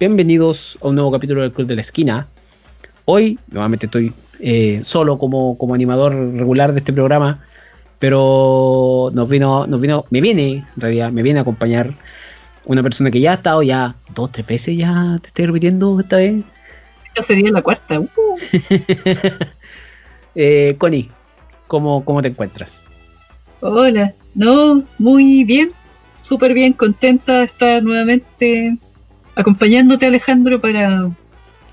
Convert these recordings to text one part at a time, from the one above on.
bienvenidos a un nuevo capítulo del Club de la Esquina. Hoy, nuevamente estoy eh, solo como, como animador regular de este programa, pero nos vino, nos vino, me viene, en realidad, me viene a acompañar una persona que ya ha estado ya dos, tres veces, ya te estoy repitiendo esta vez. Esta sería la cuarta. Uh. eh, Connie, ¿cómo, ¿cómo te encuentras? Hola, no, muy bien, súper bien, contenta de estar nuevamente acompañándote Alejandro para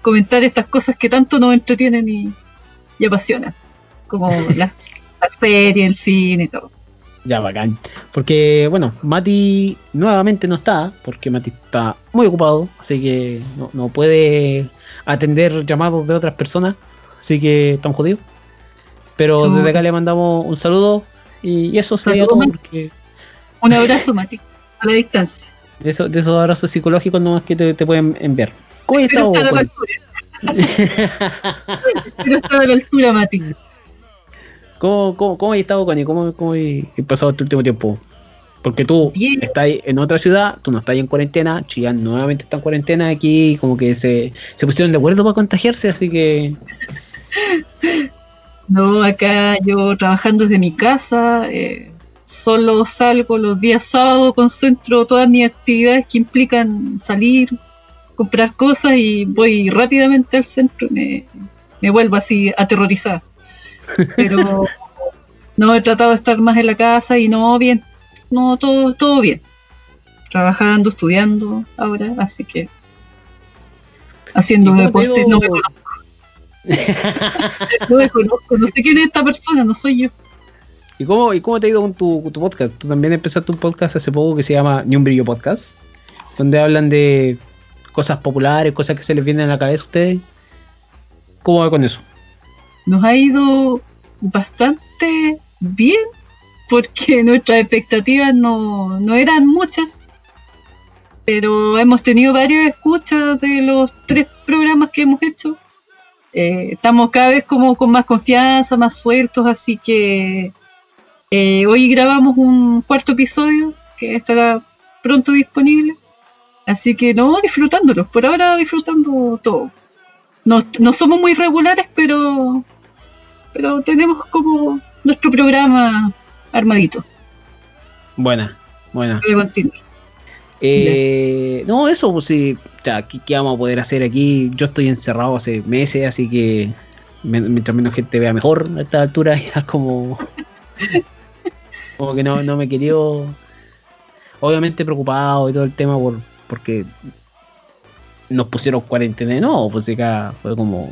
comentar estas cosas que tanto nos entretienen y, y apasionan, como las, las series, el cine y todo. Ya, bacán. Porque, bueno, Mati nuevamente no está, porque Mati está muy ocupado, así que no, no puede atender llamados de otras personas, así que están jodidos. Pero desde acá le mandamos un saludo y, y eso sería Saludo, todo, porque Un abrazo, Mati, a la distancia. De, eso, de esos abrazos psicológicos nomás que te, te pueden enviar. ¿Cómo a la Connie? altura. Espero estar a la altura, Mati. ¿Cómo, cómo, cómo has estado, Connie? ¿Cómo, cómo has pasado este último tiempo? Porque tú Bien. estás en otra ciudad, tú no estás en cuarentena, Chillán nuevamente está en cuarentena, aquí como que se, se pusieron de acuerdo para contagiarse, así que No, acá yo trabajando desde mi casa, eh, solo salgo los días sábados, concentro todas mis actividades que implican salir, comprar cosas y voy rápidamente al centro y me, me vuelvo así aterrorizada. Pero no he tratado de estar más en la casa y no bien, no todo, todo bien. Trabajando, estudiando ahora, así que haciendo ¿Y cómo te ha deporte. No me conozco, no me conozco, no sé quién es esta persona, no soy yo. ¿Y cómo, ¿y cómo te ha ido con tu, tu podcast? Tú también empezaste un podcast hace poco que se llama Ni un Brillo Podcast, donde hablan de cosas populares, cosas que se les vienen a la cabeza a ustedes. ¿Cómo va con eso? Nos ha ido bastante bien porque nuestras expectativas no, no eran muchas, pero hemos tenido varias escuchas de los tres programas que hemos hecho. Eh, estamos cada vez como con más confianza, más sueltos, así que eh, hoy grabamos un cuarto episodio que estará pronto disponible. Así que no, disfrutándolos, por ahora disfrutando todo. No, no somos muy regulares, pero, pero tenemos como nuestro programa armadito Buena, buena. para continuar. Eh, no, eso, pues sí. Ya, ¿qué, qué vamos a poder hacer aquí? Yo estoy encerrado hace meses, así que mientras menos gente vea mejor a esta altura, ya como. Como que no, no me quería. Obviamente preocupado y todo el tema por porque nos pusieron cuarentena. No, pues acá fue como.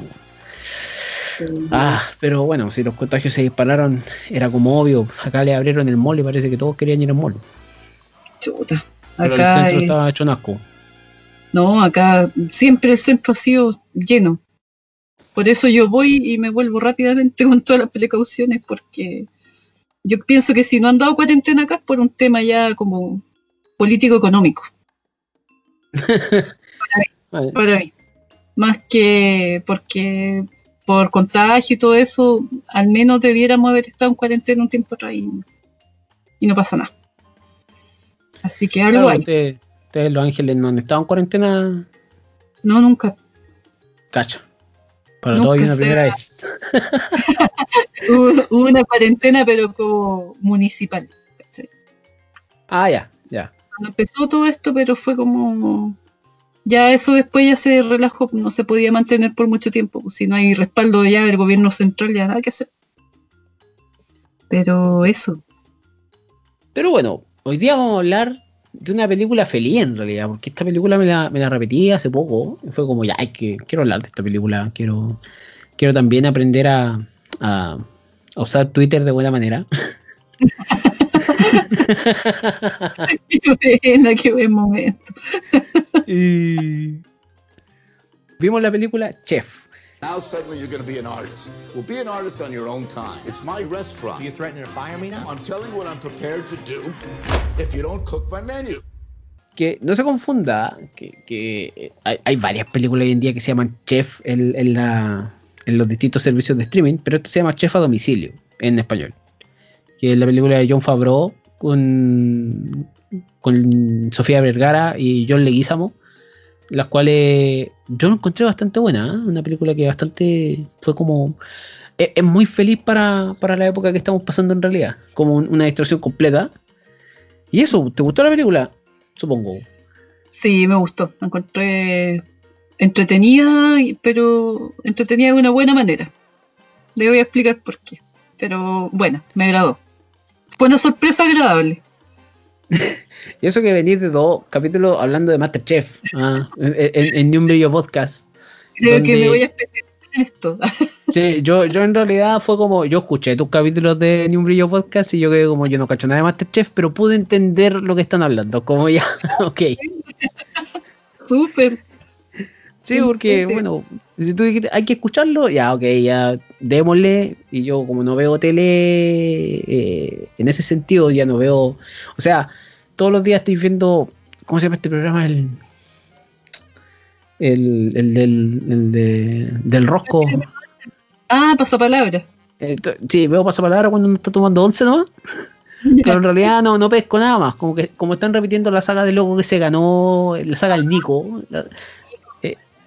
Ah, pero bueno, si los contagios se dispararon, era como obvio. Acá le abrieron el mall y parece que todos querían ir al mall. Chuta. Pero el Acá, centro eh, estaba hecho un asco. no, acá siempre el centro ha sido lleno. Por eso yo voy y me vuelvo rápidamente con todas las precauciones, porque yo pienso que si no han dado cuarentena acá es por un tema ya como político-económico, Vale. para mí. Más que porque por contagio y todo eso, al menos debiéramos haber estado en cuarentena un tiempo atrás y, y no pasa nada. Así que algo Claro, hay. ustedes, Los Ángeles no han estado en cuarentena, No, nunca. cacha. Para Nunca todo una se primera vez. Hubo, hubo una cuarentena, pero como municipal. Ah, ya, ya. Cuando empezó todo esto, pero fue como. Ya eso después ya se relajó, no se podía mantener por mucho tiempo. si no hay respaldo ya del gobierno central, ya nada que hacer. Pero eso. Pero bueno, hoy día vamos a hablar de una película feliz en realidad, porque esta película me la, me la repetí hace poco. y fue como, ya, hay que, quiero hablar de esta película. Quiero, quiero también aprender a usar Twitter de buena manera. Qué buena, qué buen momento. y... Vimos la película Chef. Now suddenly you're going to be an artist. Well, be an artist on your own time. It's my restaurant. So you threatening to fire me now? I'm telling you what I'm prepared to do if you don't cook my menu. que no se confunda, que, que, hay, hay varias películas hoy en día que se llaman Chef en, en la- en los distintos servicios de streaming, pero esta se llama Chef a domicilio en español. Que es la película de John Favreau con, con Sofía Vergara y John Leguizamo, las cuales yo lo encontré bastante buena, ¿eh? una película que bastante fue como es, muy feliz para, para la época que estamos pasando en realidad, como un- una distorsión completa. Y eso, ¿te gustó la película? Supongo. Sí, me gustó. La encontré entretenida, pero entretenida de una buena manera. Le voy a explicar por qué. Pero bueno, me agradó. Fue una sorpresa agradable. Y eso que venís de dos capítulos hablando de Masterchef, ah, en, en, en un Brillo Podcast. Creo que me voy a especializar en esto. Sí, yo, yo en realidad fue como, yo escuché tus capítulos de Ni un Brillo Podcast y yo quedé como, yo no cacho nada de Masterchef, pero pude entender lo que están hablando, como ya, ok. Súper. Sí, porque, bueno, si tú dijiste, hay que escucharlo, ya, ok, ya, démosle, y yo como no veo tele, eh, en ese sentido ya no veo, o sea, todos los días estoy viendo, ¿cómo se llama este programa? El, el, el del, el de- del rosco. Ah, pasapalabra. Eh, sí, veo pasapalabra cuando uno está tomando once, ¿no? Pero en realidad no, no pesco nada más. Como que como están repitiendo la saga de loco que se ganó, la saga del Nico. la-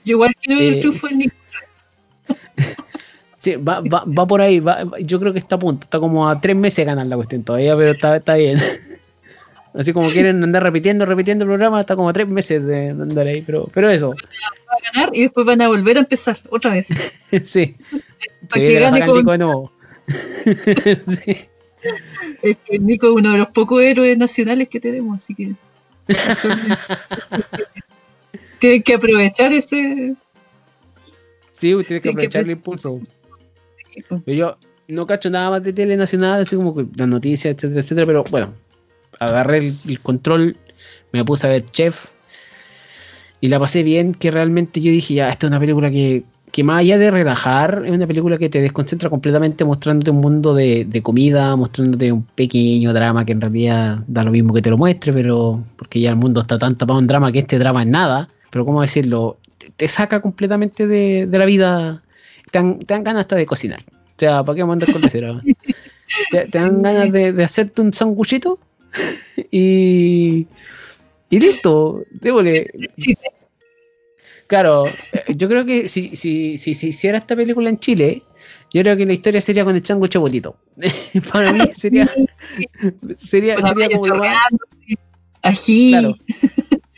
Yo igual que Eh, el triunfo del Nico. sí, va, va, va por ahí. va- yo creo que está a punto. Está como a tres meses de ganar la cuestión todavía, pero está, está bien. Así como quieren andar repitiendo, repitiendo el programa, está como a tres meses de andar ahí. Pero, pero eso, a ganar y después van a volver a empezar otra vez. sí. Se que viene la con- Nico de nuevo. Sí. Nico es uno de los pocos héroes nacionales que tenemos, así que. Tienen que aprovechar ese. Sí, tienes que que aprovechar el impulso. Pero yo no cacho nada más de tele nacional, así como las noticias, etcétera, etcétera. Pero bueno, agarré el, el control, me puse a ver Chef y la pasé bien. Que realmente yo dije, ya, esta es una película que, que más allá de relajar, es una película que te desconcentra completamente, mostrándote un mundo de, de comida, mostrándote un pequeño drama que en realidad da lo mismo que te lo muestre, pero porque ya el mundo está tan tapado en drama que este drama es nada. Pero, ¿cómo decirlo? Te, te saca completamente de, de la vida. Te dan, te dan ganas hasta de cocinar. O sea, ¿para qué mandar con receta? te, te dan ganas de, de hacerte un sanguchito y, y listo. Débole. Claro, eh, yo creo que si, si, si, si hiciera esta película en Chile, yo creo que la historia sería con el sándwich botito. Para mí sería, sería, la sería como. Ají. Claro.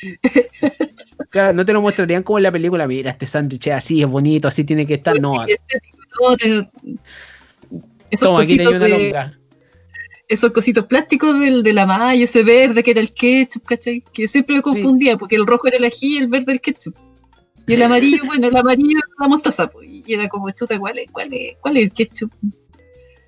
Claro, no te lo mostrarían como en la película, mira, este sándwich es así, es bonito, así tiene que estar. No, te- esos toma, aquí cositos tenía una de- longa. esos cositos plásticos del, de la mayo, ese verde que era el ketchup, ¿cachai? Que yo siempre me confundía, porque el rojo era el ají y el verde el ketchup. Y el amarillo, bueno, el amarillo era la mostaza, pues, y era como, chuta, ¿cuál es, cuál es, cuál es el ketchup?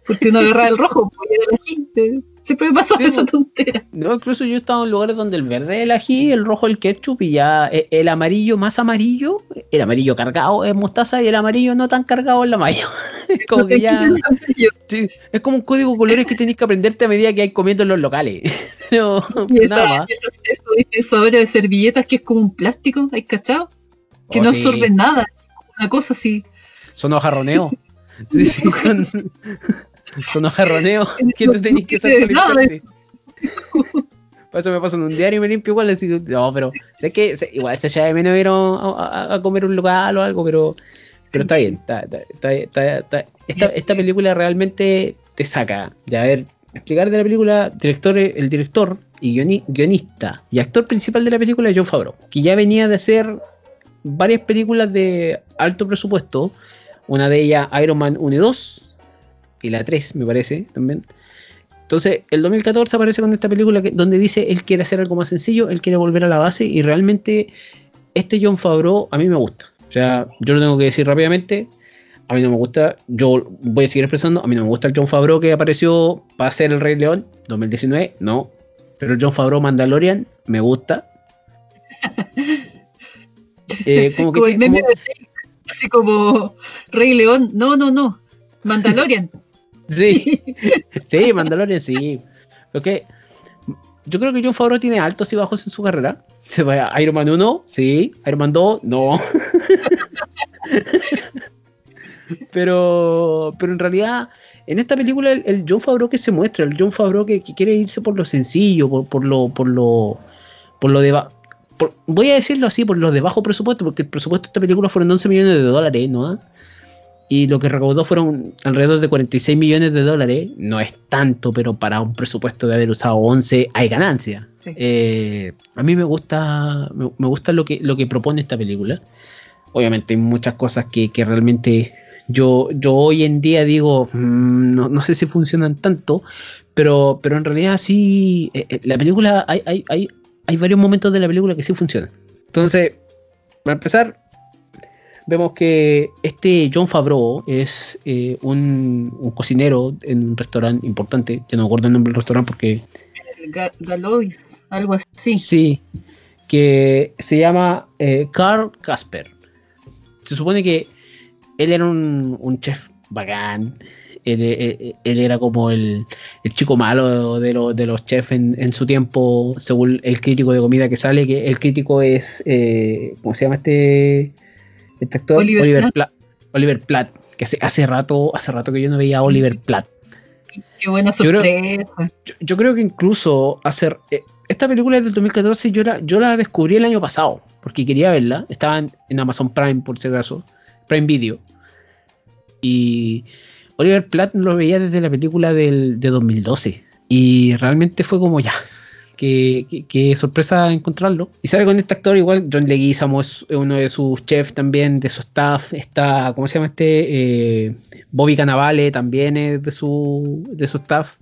Porque uno agarraba el rojo, y era el ají. Siempre me pasaba Sí, esa tontera. No, incluso yo he estado en lugares donde el verde es el ají, el rojo el ketchup y ya eh, el amarillo más amarillo, el amarillo cargado es mostaza y el amarillo no tan cargado es la mayo. Es como que ya sí, es como un código de colores que tenés que aprenderte a medida que hay comiendo en los locales. No, Y nada esa, más. esos, esos dispensadores de servilletas que es como un plástico, ¿hay cachado? Que Oh, no sí, absorben nada. Una cosa así. Son hojarroneos. Sí, sí, son, son hojarroneos que tú tenés que de limpiarte. Por eso me paso en un diario y me limpio igual. Así, no, pero sé que sé- igual se echa de menos ir a, a- a comer un local o algo, pero, pero está bien. Está, está- esta, esta película realmente te saca. Ya, a ver, explicar de la película, director, el director y guioni- guionista y actor principal de la película es John Favreau, que ya venía de hacer varias películas de alto presupuesto. Una de ellas, Iron Man 1 y 2, y la 3, me parece, también. Entonces, el 2014 aparece con esta película que, donde dice él quiere hacer algo más sencillo, él quiere volver a la base y realmente este John Favreau a mí me gusta. O sea, yo lo tengo que decir rápidamente, a mí no me gusta, yo voy a seguir expresando, a mí no me gusta el John Favreau que apareció para ser el Rey León 2019, no. Pero el John Favreau Mandalorian me gusta. Eh, como que Como el meme como- de así como Rey León. No, no, no. Mandalorian. Sí, sí, Mandalorian sí. Porque yo creo que John Favreau tiene altos y bajos en su carrera. Se va a Iron Man 1, sí. Iron Man 2, no. pero, pero en realidad, en esta película, el, John Favreau que se muestra, el John Favreau que, quiere irse por lo sencillo, por, por lo, por lo, por lo de ba- voy a decirlo así, por los de bajo presupuesto, porque el presupuesto de esta película fueron 11 millones de dólares, ¿no? Y lo que recaudó fueron alrededor de 46 millones de dólares. No es tanto, pero para un presupuesto de haber usado 11 hay ganancia. Eh, a mí me gusta, me, gusta lo que, lo que propone esta película. Obviamente hay muchas cosas que, realmente yo, yo hoy en día digo, mm, no, sé si funcionan tanto, pero, pero en realidad sí, eh, eh, la película, hay, hay, hay, hay varios momentos de la película que sí funcionan. Entonces, para empezar, vemos que este John Favreau es eh, un, cocinero en un restaurante importante. Yo no me acuerdo el nombre del restaurante porque. Galois, algo así. Sí, que se llama Carl Casper. Se supone que él era un, un chef bacán, él, era como el, chico malo de, de los chefs en, su tiempo, según el crítico de comida que sale, que el crítico es, eh, ¿cómo se llama este, este actor? Oliver, Platt. que hace, hace, rato, hace rato que yo no veía a Oliver Platt. Qué buena sorpresa. Yo creo, que incluso hacer... Eh, esta película es del 2014 yo la, yo la descubrí el año pasado, porque quería verla. Estaba en, en Amazon Prime, por si acaso. Prime Video. Y Oliver Platt lo veía desde la película del, de 2012. Y realmente fue como ya. Qué, sorpresa encontrarlo. Y sale con este actor igual, John Leguizamo es uno de sus chefs también, de su staff. Está, ¿cómo se llama este? Eh, Bobby Cannavale también es de su, de su staff.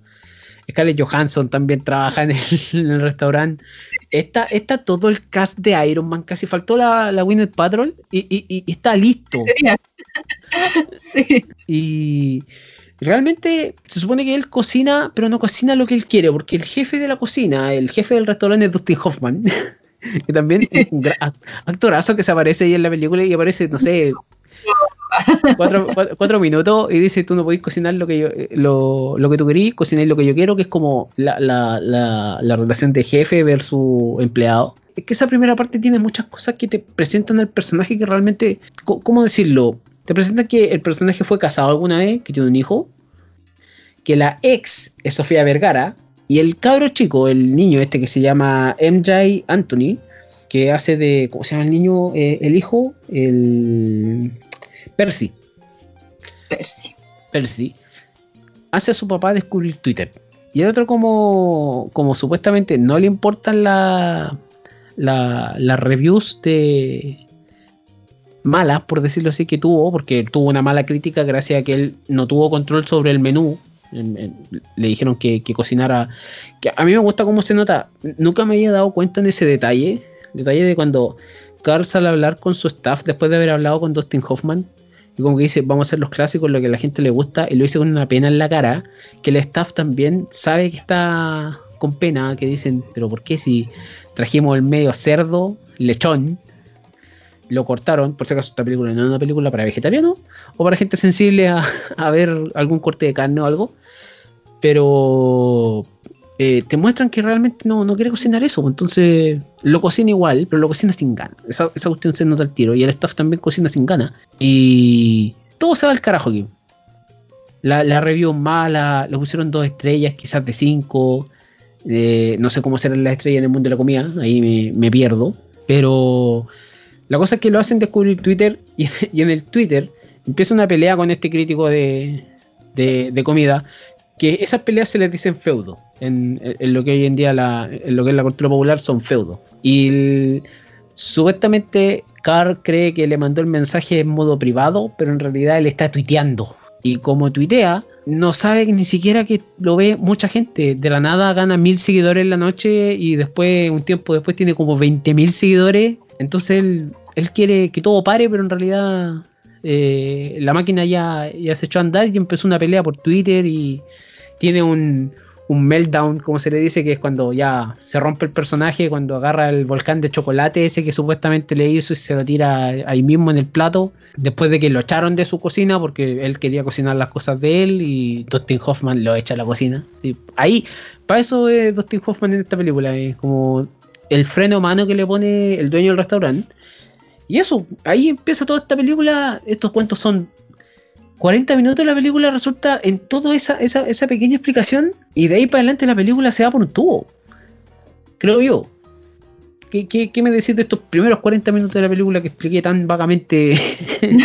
Scarlett Johansson también trabaja en el, restaurante. Está, está, todo el cast de Iron Man, casi faltó la, la Winnet Patrol y, y, está listo. Sí. Y realmente se supone que él cocina, pero no cocina lo que él quiere, porque el jefe de la cocina, el jefe del restaurante es Dustin Hoffman, que también es un actorazo que se aparece ahí en la película y aparece, no sé, cuatro, minutos y dice tú no podés cocinar lo que yo lo, lo que tú querís, cocináis lo que yo quiero, que es como la, la, la, la relación de jefe versus empleado es que esa primera parte tiene muchas cosas que te presentan al personaje que realmente, ¿cómo decirlo? Te presentan que el personaje fue casado alguna vez, que tiene un hijo, que la ex es Sofía Vergara, y el cabro chico, el niño este que se llama MJ Anthony, que hace de, ¿cómo se llama el niño? Eh, el hijo, el Percy. Percy. Percy. Hace a su papá descubrir Twitter. Y el otro como, como supuestamente no le importan las reviews de, malas, por decirlo así, que tuvo, porque tuvo una mala crítica gracias a que él no tuvo control sobre el menú. Le dijeron que, cocinara. Que a mí me gusta cómo se nota. Nunca me había dado cuenta en ese detalle. Detalle de cuando Carl sale a hablar con su staff después de haber hablado con Dustin Hoffman. Y como que dice, vamos a hacer los clásicos, lo que a la gente le gusta. Y lo dice con una pena en la cara. Que el staff también sabe que está con pena. Que dicen, pero ¿por qué si trajimos el medio cerdo, lechón? Lo cortaron, por si acaso esta película no es una película para vegetarianos o para gente sensible a, ver algún corte de carne o algo, pero eh, te muestran que realmente no, no quiere cocinar eso, entonces lo cocina igual, pero lo cocina sin ganas. Esa, esa cuestión se nota al tiro y el staff también cocina sin ganas y todo se va al carajo aquí. La, la review mala, le pusieron dos estrellas, quizás de cinco. Eh, no sé cómo serán las estrellas en el mundo de la comida, ahí me, me pierdo. Pero la cosa es que lo hacen descubrir Twitter y, en el Twitter empieza una pelea con este crítico de, comida, que esas peleas se les dicen feudo. En, lo que hoy en día la, en lo que es la cultura popular son feudo. Y supuestamente Carl cree que le mandó el mensaje en modo privado, pero en realidad él está tuiteando. Y como tuitea, no sabe ni siquiera que lo ve mucha gente. De la nada gana mil seguidores en la noche y después, un tiempo después, tiene como 20 mil seguidores. Entonces él él quiere que todo pare, pero en realidad eh, la máquina ya, ya se echó a andar y empezó una pelea por Twitter y tiene un, un meltdown, como se le dice, que es cuando ya se rompe el personaje, cuando agarra el volcán de chocolate ese que supuestamente le hizo y se lo tira ahí mismo en el plato, después de que lo echaron de su cocina porque él quería cocinar las cosas de él y Dustin Hoffman lo echa a la cocina. Ahí, para eso es Dustin Hoffman en esta película, es como el freno mano que le pone el dueño del restaurante y eso, ahí empieza toda esta película. Estos cuentos son 40 minutos de la película, resulta en toda esa, esa, pequeña explicación. Y de ahí para adelante la película se va por un tubo. Creo yo. ¿qué, qué, qué me decís de estos primeros 40 minutos de la película que expliqué tan vagamente?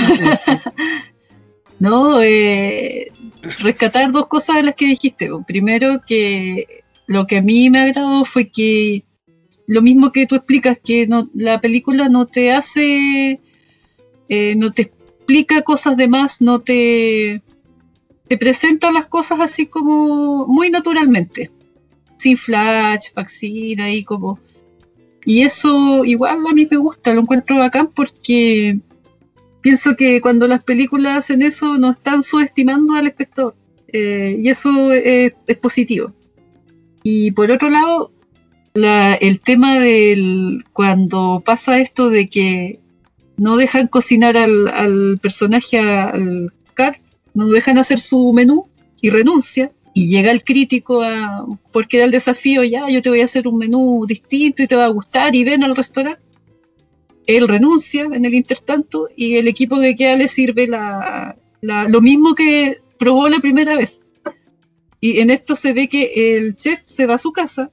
No, eh, rescatar dos cosas de las que dijiste. Primero, que lo que a mí me agradó fue que lo mismo que tú explicas, que la película no te hace, eh, no te explica cosas de más, no te, te presenta las cosas así como muy naturalmente, sin flash, vaccina ahí como... Y eso igual a mí me gusta, lo encuentro bacán porque pienso que cuando las películas hacen eso no están subestimando al espectador. Eh, y eso es, es, positivo. Y por otro lado, la, el tema del cuando pasa esto de que no dejan cocinar al, al personaje, al Car, no dejan hacer su menú y renuncia. Y llega el crítico a, porque da el desafío, ya, yo te voy a hacer un menú distinto y te va a gustar y ven al restaurante él renuncia en el intertanto y el equipo que queda le sirve la, la, lo mismo que probó la primera vez. Y en esto se ve que el chef se va a su casa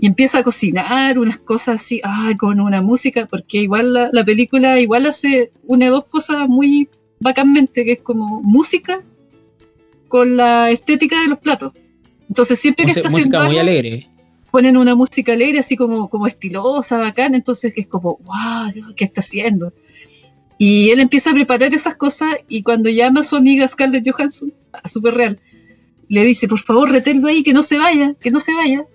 y empieza a cocinar unas cosas así, ay, con una música, porque igual la, la película igual hace una o dos cosas muy bacánmente, que es como música con la estética de los platos. Entonces siempre que está música muy alegre ponen una música alegre, así como, como estilosa, bacán, entonces es como, wow, ¿qué está haciendo? Y él empieza a preparar esas cosas y cuando llama a su amiga Scarlett Johansson, a Super Real, le dice, por favor, reténlo ahí, que no se vaya, que no se vaya.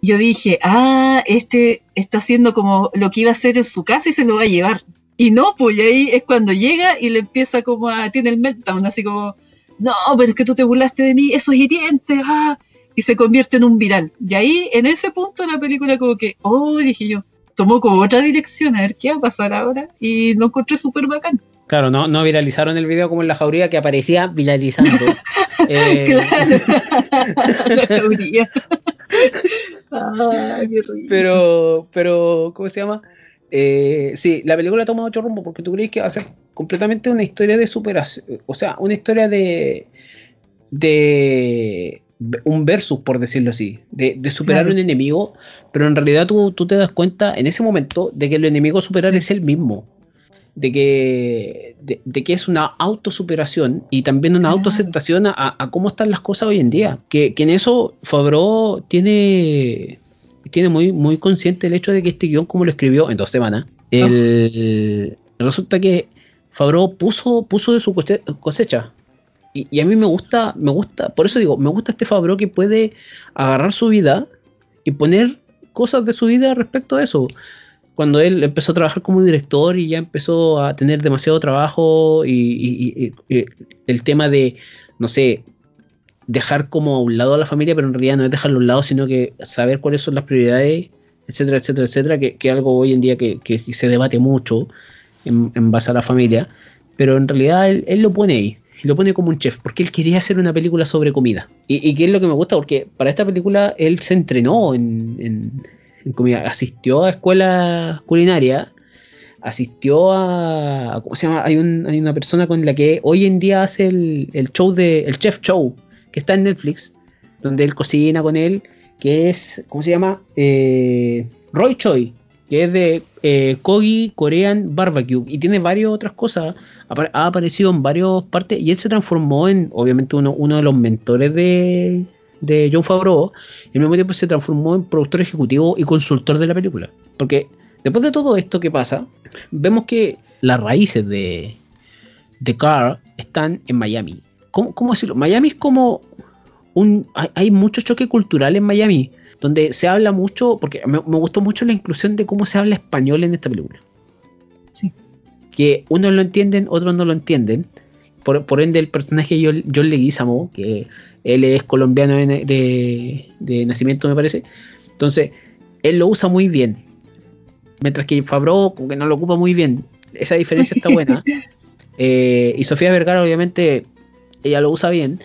Yo dije, ah, este está haciendo como lo que iba a hacer en su casa y se lo va a llevar. Y no, pues ahí es cuando llega y le empieza como a, tiene el meltdown, así como, no, pero es que tú te burlaste de mí, eso es hiriente, ah, y se convierte en un viral. Y ahí, en ese punto, la película como que, oh, dije yo, tomó como otra dirección, a ver qué va a pasar ahora, y lo encontré súper bacán. Claro, no, no viralizaron el video como en la jauría que aparecía viralizando. eh... Claro. Ay, qué pero, pero, ¿cómo se llama? Eh, sí, la película toma otro rumbo porque tú crees que va a ser completamente una historia de superación, o sea, una historia de, de un versus, por decirlo así, de, de superar claro. un enemigo, pero en realidad tú, tú, te das cuenta en ese momento de que el enemigo a superar sí. es el mismo, de que, de, de, que es una autosuperación y también una autoaceptación a, a, cómo están las cosas hoy en día, que, que en eso Fabro tiene, tiene muy, muy consciente el hecho de que este guion, como lo escribió en dos semanas, el, oh. resulta que Fabro puso, puso de su cosecha y, y, a mí me gusta, me gusta, por eso digo, me gusta este Fabro que puede agarrar su vida y poner cosas de su vida respecto a eso. Cuando él empezó a trabajar como director y ya empezó a tener demasiado trabajo y, el tema de, no sé, dejar como a un lado a la familia, pero en realidad no es dejarlo a un lado, sino que saber cuáles son las prioridades, etcétera, etcétera, etcétera, que es algo hoy en día que, que, se debate mucho en, base a la familia, pero en realidad él, lo pone ahí y lo pone como un chef, porque él quería hacer una película sobre comida. Y, y que es lo que me gusta, porque para esta película él se entrenó en, en, asistió a escuela culinaria, asistió a, ¿cómo se llama? Hay, un, hay, una persona con la que hoy en día hace el, el show de, el chef show, que está en Netflix, donde él cocina con él, que es, ¿cómo se llama? Eh, Roy Choi, que es de eh, Kogi Korean Barbecue, y tiene varias otras cosas ha aparecido en varias partes y él se transformó en, obviamente, uno, uno de los mentores de, de John Favreau y al mismo tiempo se transformó en productor ejecutivo y consultor de la película. Porque después de todo esto que pasa, vemos que las raíces de, de Carl están en Miami. ¿Cómo, cómo decirlo? Miami es como un... Hay, hay, mucho choque cultural en Miami, donde se habla mucho, porque me, me gustó mucho la inclusión de cómo se habla español en esta película. Sí que unos lo entienden, otros no lo entienden. Por, por ende, el personaje John, John Leguizamo, que él es colombiano de, de, de, nacimiento, me parece. Entonces, él lo usa muy bien. Mientras que Fabro, como que no lo ocupa muy bien. Esa diferencia está buena. eh, y Sofía Vergara, obviamente, ella lo usa bien.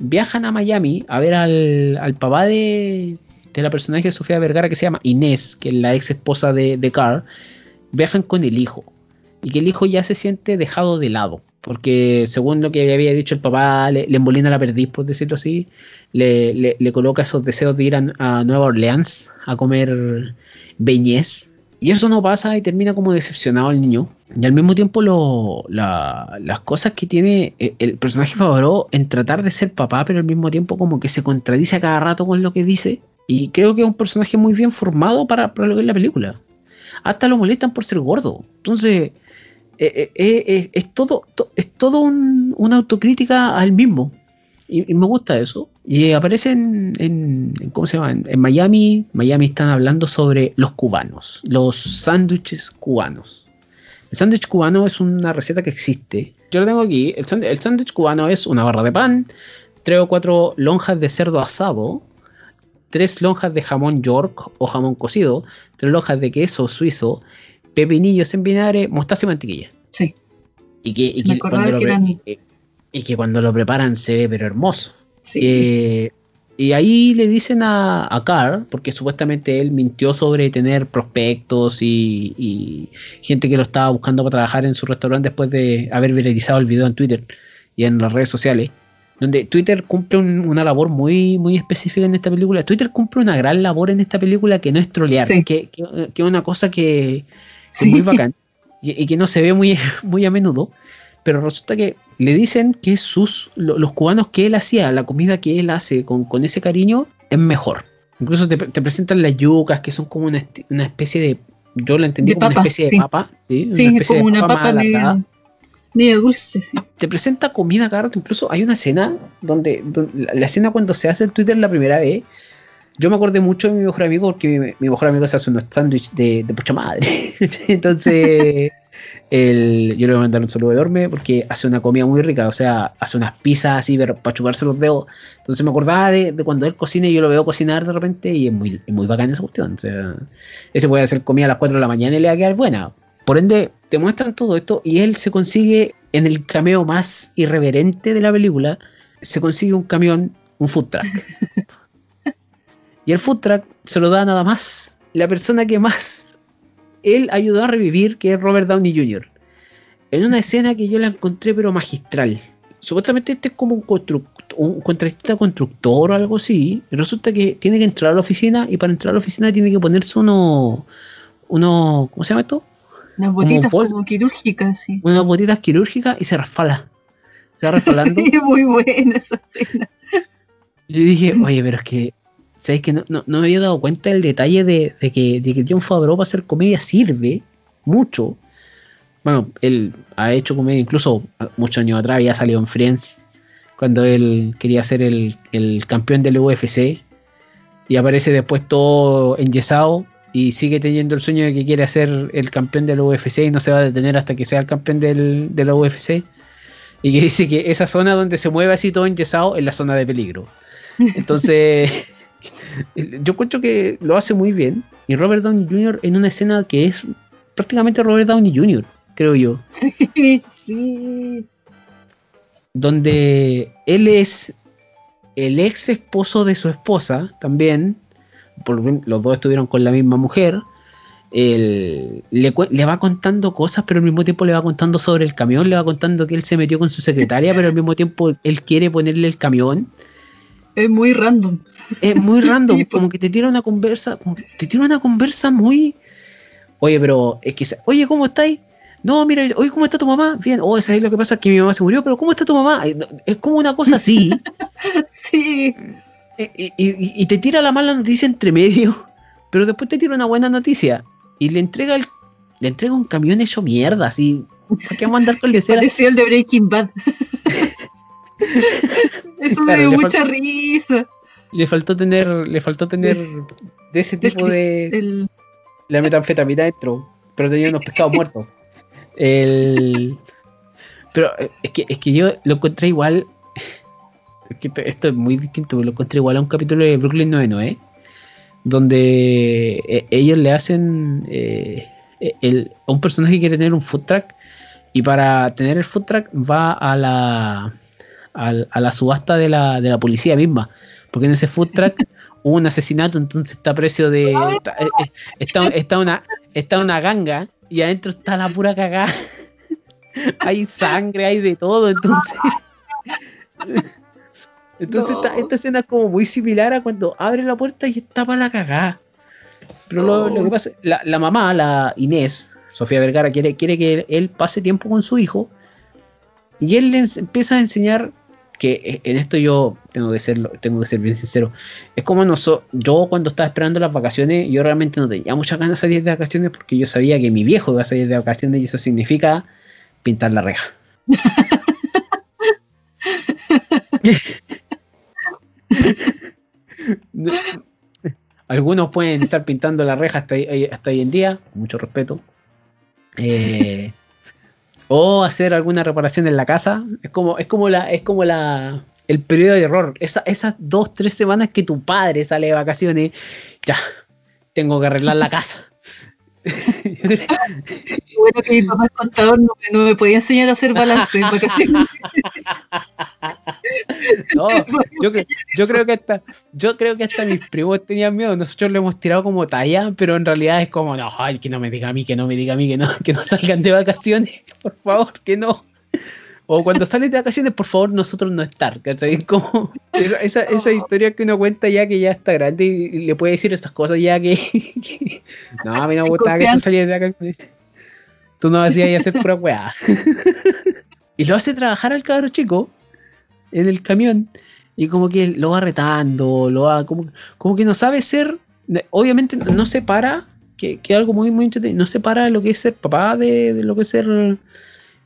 Viajan a Miami a ver al, al papá de, de, la personaje de Sofía Vergara que se llama Inés, que es la ex esposa de, de Carl. Viajan con el hijo y que el hijo ya se siente dejado de lado, porque según lo que había dicho el papá, le, le embolina la perdiz, por decirlo así, le, le, coloca esos deseos de ir a, Nueva Orleans a comer Beñez. Y eso no pasa y termina como decepcionado el niño. Y al mismo tiempo lo, la- las cosas que tiene el, el personaje Favreau en tratar de ser papá, pero al mismo tiempo como que se contradice a cada rato con lo que dice. Y creo que es un personaje muy bien formado para, para lo que es la película. Hasta lo molestan por ser gordo. Entonces, eh, eh, eh, es todo, to- es todo un- una autocrítica al mismo. Y, me gusta eso. Y aparece en, ¿cómo se llama? En, Miami. Miami están hablando sobre los cubanos, los sándwiches cubanos. El sándwich cubano es una receta que existe. Yo lo tengo aquí. El el sándwich cubano es una barra de pan, tres o cuatro lonjas de cerdo asado, tres lonjas de jamón york o jamón cocido, tres lonjas de queso suizo, pepinillos en vinagre, mostaza y mantequilla. Sí. Y que, y Se que me acordaba cuando lo que pre- eran- eh, y que cuando lo preparan se ve pero hermoso. Sí. Eh, y ahí le dicen a, a Carr, porque supuestamente él mintió sobre tener prospectos y, y gente que lo estaba buscando para trabajar en su restaurante después de haber viralizado el video en Twitter y en las redes sociales. Donde Twitter cumple un- una labor muy, muy específica en esta película. Twitter cumple una gran labor en esta película que no es trolear, Sí. que, que- que es una cosa que Sí. muy bacán y, y que no se ve muy, muy a menudo. Pero resulta que le dicen que sus lo- los cubanos que él hacía, la comida que él hace con, con ese cariño, es mejor. Incluso te, te presentan las yucas, que son como una, una especie de. Yo lo entendí De como una papa, especie sí. de papa. Sí, Sí, es como una papa alargada. media, media dulce, sí. Te presenta comida cada rato. Incluso hay una escena donde, donde- la, la escena cuando se hace el Twitter la primera vez. Yo me acordé mucho de mi mejor amigo porque mi, mi mejor amigo se hace unos sándwiches de, de pucha madre. Entonces, el, yo le voy a mandar un saludo enorme porque hace una comida muy rica. O sea, hace unas pizzas así para chuparse los dedos. Entonces me acordaba de, de cuando él cocina y yo lo veo cocinar de repente y es muy, es muy bacán esa cuestión. O sea, ese puede hacer comida a las 4 de la mañana y le va a quedar buena. Por ende, te muestran todo esto y él se consigue en el cameo más irreverente de la película, se consigue un camión, un food truck. y el food truck se lo da nada más la persona que más él ayudó a revivir, que es Robert Downey Jr. En una escena que yo la encontré pero magistral. Supuestamente este es como un, construct- un contratista constructor o algo así. Y resulta que tiene que entrar a la oficina y para entrar a la oficina tiene que ponerse uno, uno ¿cómo se llama esto? Unas botitas como quirúrgicas, sí. Unas botitas quirúrgicas y se resfala. Se va resfalando. Sí, muy buena esa escena. Yo dije, oye, pero es que, ¿sabes que no, no, no me había dado cuenta del detalle de, de que, de que John Favreau para hacer comedia sirve mucho? Bueno, él ha hecho comedia incluso muchos años atrás, había salido en Friends, cuando él quería ser el, el campeón del UFC, y aparece después todo enyesado y sigue teniendo el sueño de que quiere ser el campeón del UFC y no se va a detener hasta que sea el campeón del, de UFC. Y que dice que esa zona donde se mueve así todo enyesado es la zona de peligro. Entonces, yo encuentro que lo hace muy bien. Y Robert Downey Jr. en una escena que es prácticamente Robert Downey Jr., creo yo. Sí, sí. Donde él es el ex esposo de su esposa también. Por, lo menos los dos estuvieron con la misma mujer. Él le, le va contando cosas, pero al mismo tiempo le va contando sobre el camión, le va contando que él se metió con su secretaria, pero al mismo tiempo él quiere ponerle el camión. Es muy random. Es muy random, Sí, como que te tira una conversa, te tira una conversa muy. Oye, pero es que, oye, ¿cómo estáis? No, mira, oye, ¿cómo está tu mamá? Bien, oh, ¿sabes lo que pasa? Que mi mamá se murió, pero ¿cómo está tu mamá? Es como una cosa así. Sí. y, y- y te tira la mala noticia entre medio, pero después te tira una buena noticia y le entrega el, le entrega un camión hecho mierda, así. ¿Para qué vamos a andar con lecera? Parecía el de Breaking Bad. Eso Claro, me dio mucha risa. Le faltó tener, le faltó tener de ese tipo de. El- la metanfetamina dentro, pero tenía unos pescados muertos. El... Pero eh, es que, es que yo lo encontré igual. es que esto- es muy distinto, lo encontré igual a un capítulo de Brooklyn 99, donde eh, ellos le hacen. eh, el, a un personaje que quiere tener un food truck y para tener el food truck va a la, al- a, la subasta de la, de la policía misma, porque en ese food truck hubo un asesinato, entonces está a precio de. Está, eh, eh, está, está una, está una ganga y adentro está la pura cagada. hay sangre, hay de todo, entonces. Entonces No. esta, esta escena es como muy similar a cuando abre la puerta y está para la cagada. Pero lo, lo que pasa, la, la mamá, la Inés, Sofía Vergara, quiere, quiere que él pase tiempo con su hijo y él le empieza a enseñar que eh, en esto yo tengo que ser, tengo que ser bien sincero. Es como nosotros, yo cuando estaba esperando las vacaciones, yo realmente no tenía muchas ganas de salir de vacaciones porque yo sabía que mi viejo iba a salir de vacaciones y eso significa pintar la reja. Algunos pueden estar pintando la reja hasta, hasta hoy en día, con mucho respeto. Eh, o hacer alguna reparación en la casa. Es como, es como la, es como la el periodo de error. Esa- esas dos, tres semanas que tu padre sale de vacaciones, ya, tengo que arreglar la casa. Bueno, que mi papá es contador, no, me- no me podía enseñar a hacer balance en vacaciones. No, yo, cre- yo creo que hasta, yo creo que hasta mis primos tenían miedo. Nosotros lo hemos tirado como talla, pero en realidad es como, no, ay, que no me diga a mí, que no me diga a mí, que no, que no salgan de vacaciones, por favor, que no. O cuando salen de vacaciones, por favor, nosotros no estar, ¿cachai? Como esa, esa, esa historia que uno cuenta ya que ya está grande y, le puede decir esas cosas ya que, que- no, a mí no me gustaba que tú salieras de vacaciones. Tú no hacías y hacer pura weá. y lo hace trabajar al cabro chico en el camión y como que lo va retando, lo va como, como que no sabe ser, obviamente no se para, que, que algo muy muy entretenido, no se para lo que es ser papá de, de lo que es ser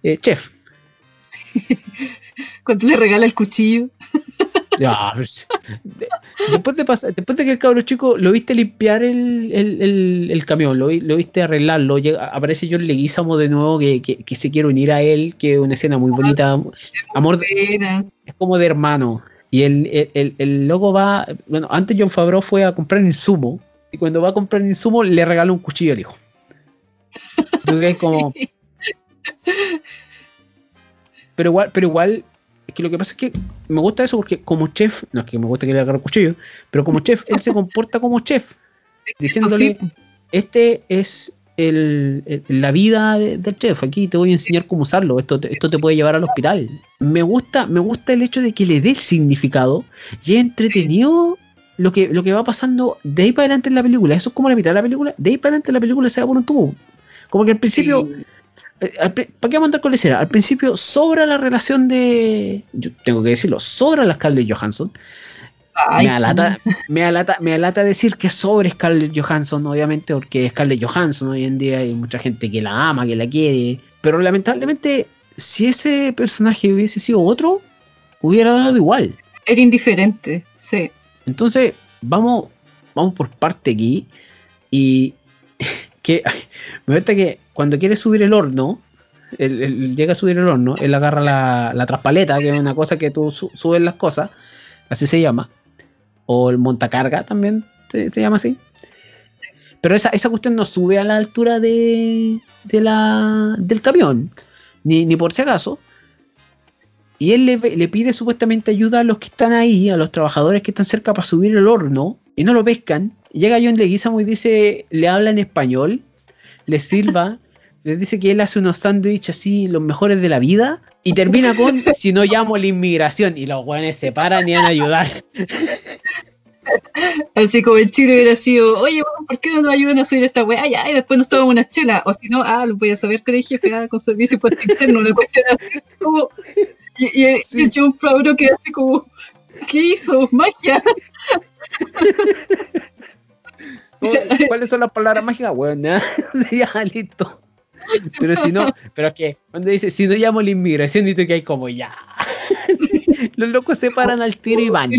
eh, chef. Cuando le regala el cuchillo. Ya, pues, después de pasar, después de que el cabro chico lo viste limpiar el, el- el- el camión, lo, vi- lo viste arreglarlo, llega, aparece John Leguizamo de nuevo que, que, que se quiere unir a él, que es una escena muy bonita, amor de, es como de hermano. Y el, el, loco va. Bueno, antes John Favreau fue a comprar insumo. Y cuando va a comprar insumo, le regala un cuchillo al hijo. Como. Pero igual, pero igual. Es que lo que pasa es que me gusta eso porque como chef, no es que me gusta que le agarre el cuchillo, pero como chef, él se comporta como chef, diciéndole, sí. este es el, el- la vida de- del chef. Aquí te voy a enseñar cómo usarlo. Esto te, esto te puede llevar al hospital. Me gusta, me gusta el hecho de que le dé el significado y es entretenido lo que, lo que va pasando de ahí para adelante en la película. Eso es como la mitad de la película. De ahí para adelante la película se va por un tubo. Como que al principio, Sí. Eh, ¿para qué vamos a andar con lecera? Al principio sobra la relación de. Yo tengo que decirlo, sobra la Scarlett Johansson Ay, me alata, me alata, me alata decir que sobre Scarlett Johansson, obviamente, porque Scarlett Johansson hoy en día hay mucha gente que la ama, que la quiere. Pero lamentablemente, si ese personaje hubiese sido otro, hubiera dado igual. Era indiferente, sí. Entonces, vamos, vamos por parte aquí. Y que me gusta que cuando quiere subir el horno, él, llega a subir el horno, él agarra la, la traspaleta, que es una cosa que tú su- subes las cosas, así se llama. O el montacarga también se, se llama así. Pero esa, esa cuestión no sube a la altura de, de la, del camión, ni, ni por si acaso. Y él le, le pide supuestamente ayuda a los que están ahí, a los trabajadores que están cerca para subir el horno, y no lo pescan. Llega John Leguizamo y dice, le habla en español, le silba, le dice que él hace unos sándwiches así, los mejores de la vida, y termina con, si no llamo la inmigración, y los güeyes se paran y van a ayudar. Así como el chile hubiera sido, oye, ¿por qué no nos ayudan a subir esta weá? Ya, y después nos tomamos una chela. O si no, ah, lo voy a saber con el jefe, ah, con servicio puesto interno, una cuestión así como. Y, y, el- Sí. y John Favreau queda así como, ¿qué hizo? Magia. ¿Cuáles son las palabras mágicas? Bueno, ya, listo. Pero si no, pero que cuando dice, si no llamo a la inmigración, tú que hay como ya. Los locos se paran al tiro y van.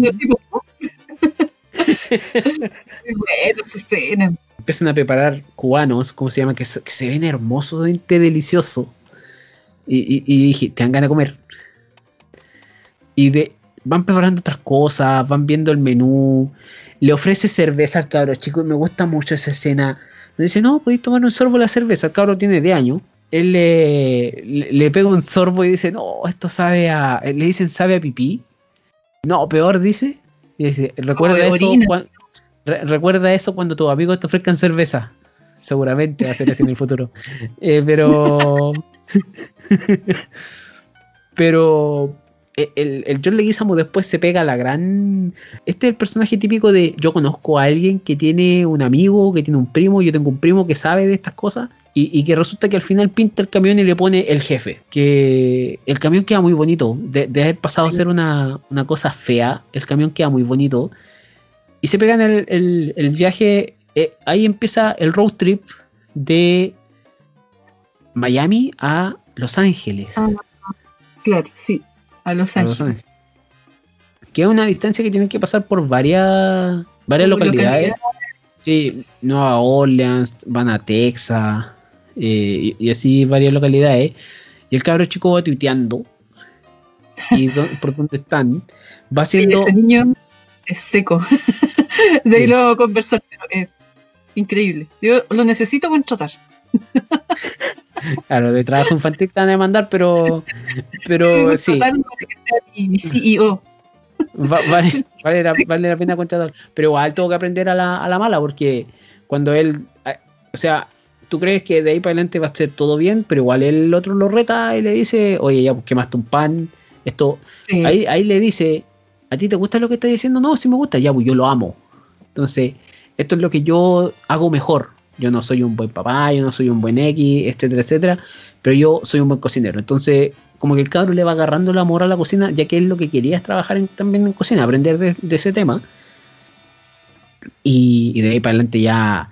Bueno, se. Empiezan a preparar cubanos, ¿cómo se llama? Que se, que se ven hermosamente deliciosos. Y, y, y dije, te dan ganas de comer. Y van preparando otras cosas, van viendo el menú. Le ofrece cerveza al cabro chico. y Me gusta mucho esa escena. Me dice, no, podéis tomar un sorbo de la cerveza. El cabro tiene de años. Él le, le, le pega un sorbo y dice, no, esto sabe a. Le dicen, sabe a pipí. No, peor, dice. Y dice, recuerda eso. orina. cuan- re- recuerda eso cuando tus amigos te ofrezcan cerveza. Seguramente va a ser así en el futuro. Eh, pero. pero el, el John Leguizamo después se pega la gran. Este es el personaje típico de yo conozco a alguien que tiene un amigo, que tiene un primo, yo tengo un primo que sabe de estas cosas. Y, y que resulta que al final pinta el camión y le pone el jefe. Que el camión queda muy bonito. De, de haber pasado a ser una, una cosa fea, el camión queda muy bonito. Y se pegan el, el, el viaje. eh, ahí empieza el road trip de Miami a Los Ángeles. Ah, Claro, sí. A Los a Los Ángeles. Que es una distancia que tienen que pasar por varias, varias localidades. Sí, Nueva Orleans, van a Texas eh, y, y así varias localidades. Y el cabro chico va tuiteando. Y do- por donde están, va Sí, haciendo. ese niño es seco. de ahí Sí. lo conversar, pero es increíble. Yo lo necesito contratar. Claro, de trabajo infantil te van a demandar, pero. Pero sí, CEO. va- vale, vale, la, vale la pena contratar. Pero igual tengo que aprender a la, a la mala, porque cuando él. a- O sea, tú crees que de ahí para adelante va a ser todo bien, pero igual el otro lo reta y le dice, oye, ya pues, quemaste un pan. Esto. Sí. Ahí, ahí le dice, ¿a ti te gusta lo que estás diciendo? No, sí me gusta, ya, pues yo lo amo. Entonces, esto es lo que yo hago mejor. Yo no soy un buen papá, yo no soy un buen X, etcétera, etcétera, pero yo soy un buen cocinero. Entonces, como que el cabro le va agarrando el amor a la cocina, ya que es lo que quería es trabajar también en cocina, aprender de, de ese tema. Y, de ahí para adelante ya,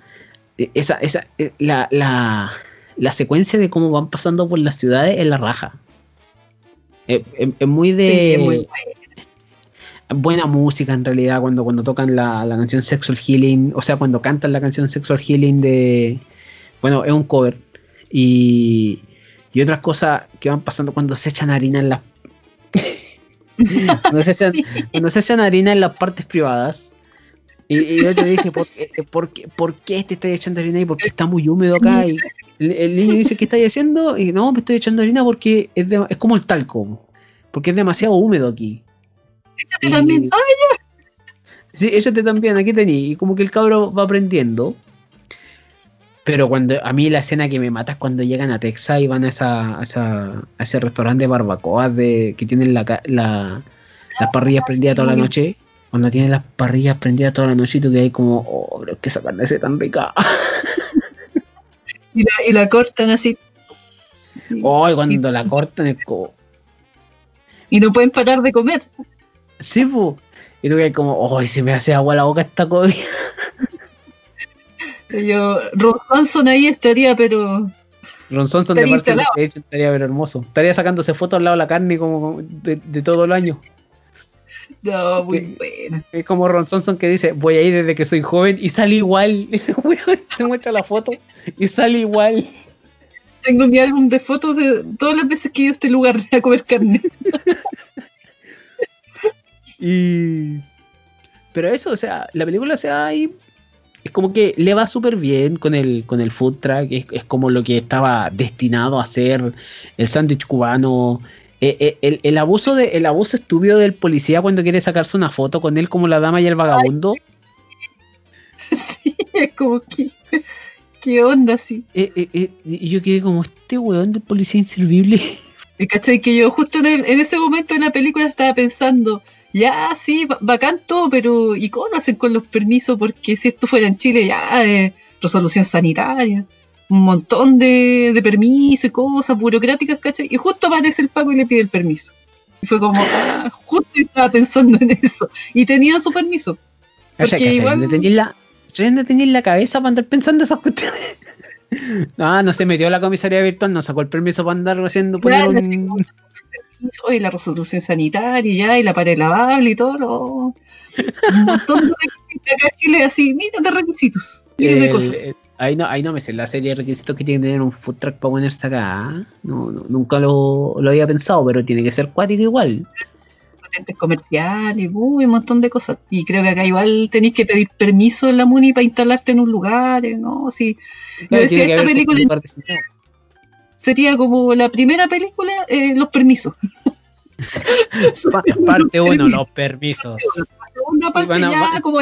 eh, esa, esa, eh, la, la, la secuencia de cómo van pasando por las ciudades es la raja. Es, muy de buena música en realidad cuando, cuando tocan la, la canción Sexual Healing, o sea, cuando cantan la canción Sexual Healing de... Bueno, es un cover. Y, y otras cosas que van pasando cuando se echan harina en las... cuando, se echan, cuando se echan harina en las partes privadas. Y, y el otro dice, ¿por, qué- por, qué, ¿por qué te estás echando harina ahí? Porque está muy húmedo acá. Y el, el niño dice, ¿qué estás haciendo? Y no, me estoy echando harina porque es, es como el talco. Porque es demasiado húmedo aquí. Échate también. Y- ¡Ay! Sí, échate también, aquí tení. Y como que el cabro va aprendiendo. Pero cuando a mí la escena que me mata es cuando llegan a Texas y van a, esa, a, esa- a ese restaurante de barbacoa de, que tienen la, la- las parrillas prendidas toda la noche. Cuando tienen las parrillas prendidas toda la noche y tú que hay como, oh, pero es que esa carne se tan rica. Y la, y la cortan así. Oh, y cuando la cortan es como, Y no pueden parar de comer. Sí, po. Y tú que como, oh, se me hace agua la boca esta comida. Yo, Ron Swanson ahí estaría, pero Ron Swanson de parte de hecho estaría pero hermoso. Estaría sacándose fotos al lado de la carne como de, de todo el año. no, muy ¿Qué? buena. Es como Ron Swanson que dice, voy a ir desde que soy joven y sale igual. Te muestra la foto y sale igual. Tengo mi álbum de fotos de todas las veces que he ido a este lugar a comer carne. Y... Pero eso, o sea, la película se va ahí... Es como que le va súper bien con el, con el food truck. Es, es como lo que estaba destinado a ser el sándwich cubano. Eh, eh, el, el abuso de, el abuso estúpido del policía cuando quiere sacarse una foto con él como la dama y el vagabundo. sí, es como que. ¿Qué onda así? Eh, eh, eh, yo quedé como este weón del policía inservible. Cachai que yo justo en, el- en ese momento en la película estaba pensando, ya sí, ba- bacán todo, pero ¿y cómo lo hacen con los permisos? Porque si esto fuera en Chile ya eh, resolución sanitaria, un montón de, de permisos y cosas burocráticas, ¿cachai? Y justo aparece el Paco y le pide el permiso. Y fue como, ah, justo estaba pensando en eso. Y tenía su permiso. Porque cachai, igual- donde tenéis la, donde tenéis la cabeza para andar pensando esas cuestiones. Ah, no se metió a la comisaría virtual, no sacó el permiso para andar haciendo poner Claro, un- Oye, la resolución sanitaria ya, y la pared lavable y todo. lo- Un montón de requisitos acá en Chile así, miles de requisitos, miles de cosas. el- ahí, no, ahí no me sé la serie de requisitos que tiene que tener un food truck para ponerse acá. ¿ah? No, no, nunca lo, lo había pensado, pero tiene que ser cuático igual. patentes comerciales, uy, un montón de cosas. Y creo que acá igual tenéis que pedir permiso en la MUNI para instalarte en un lugar, eh, ¿no? Sí. Claro, decía, esta película. Sería como la primera película, eh, los permisos. Pa- Parte 1, los permisos. La segunda parte ya como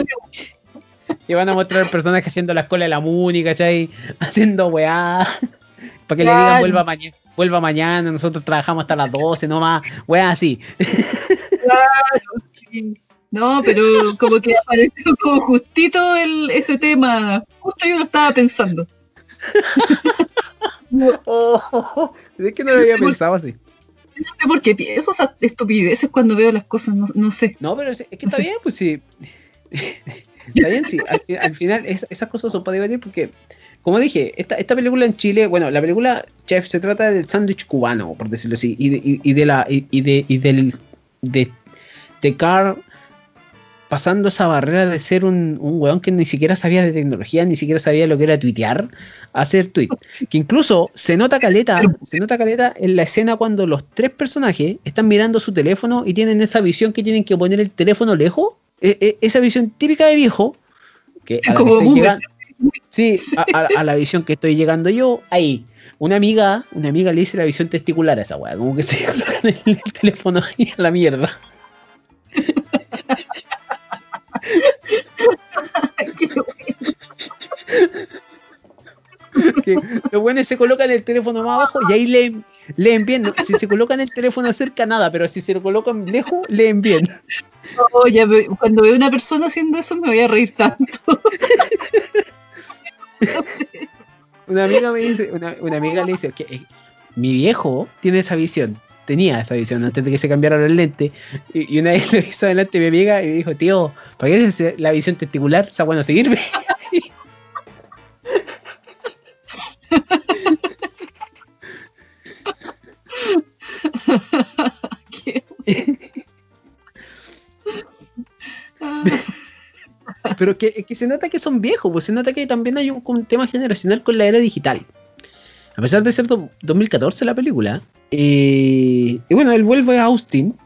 Y van a mostrar el personaje haciendo la escuela de la MUNI, ¿cachai? Haciendo weá. Para que le digan Claro. vuelva mañana. vuelva mañana, nosotros trabajamos hasta las 12 nomás, weá así. Claro, sí. No, pero como que apareció como justito el, ese tema. Justo yo lo estaba pensando. Oh, es que no lo había pensado así. No sé por qué pienso esas estupideces cuando veo las cosas, no, no sé. No, pero es que está bien, pues sí. Está bien, sí. Al, fi- al final es- esas cosas son para debatir porque, como dije, esta, esta película en Chile, bueno, la película Chef se trata del sándwich cubano, por decirlo así, y de, y- y de la y, y de y del de, de Carl pasando esa barrera de ser un, un weón que ni siquiera sabía de tecnología, ni siquiera sabía lo que era tuitear, a hacer tweet. Que incluso se nota caleta, se nota caleta en la escena cuando los tres personajes están mirando su teléfono y tienen esa visión que tienen que poner el teléfono lejos. E- e- esa visión típica de viejo. Que a la que Como boomer. llegando- sí, a, a- a la visión que estoy llegando yo, ahí. Una amiga, una amiga le dice la visión testicular a esa weá, como que se colocan el, el teléfono ahí a la mierda. Que los buenos se colocan el teléfono más abajo y ahí leen, leen bien. ¿no? Si se colocan el teléfono cerca, nada, pero si se lo colocan lejos, leen bien. Ya ve- cuando veo una persona haciendo eso me voy a reír tanto. Una amiga me dice, una, una amiga le dice que eh, mi viejo tiene esa visión. Tenía esa visión antes de que se cambiara el lente. Y, y una vez le hizo adelante mi amiga y dijo, tío, ¿para qué es la visión testicular? O sea, bueno, seguirme. Pero que, se nota que son viejos, pues se nota que también hay un, tema generacional con la era digital. A pesar de ser do- 2014 la película. eh, y bueno, él vuelve a Austin.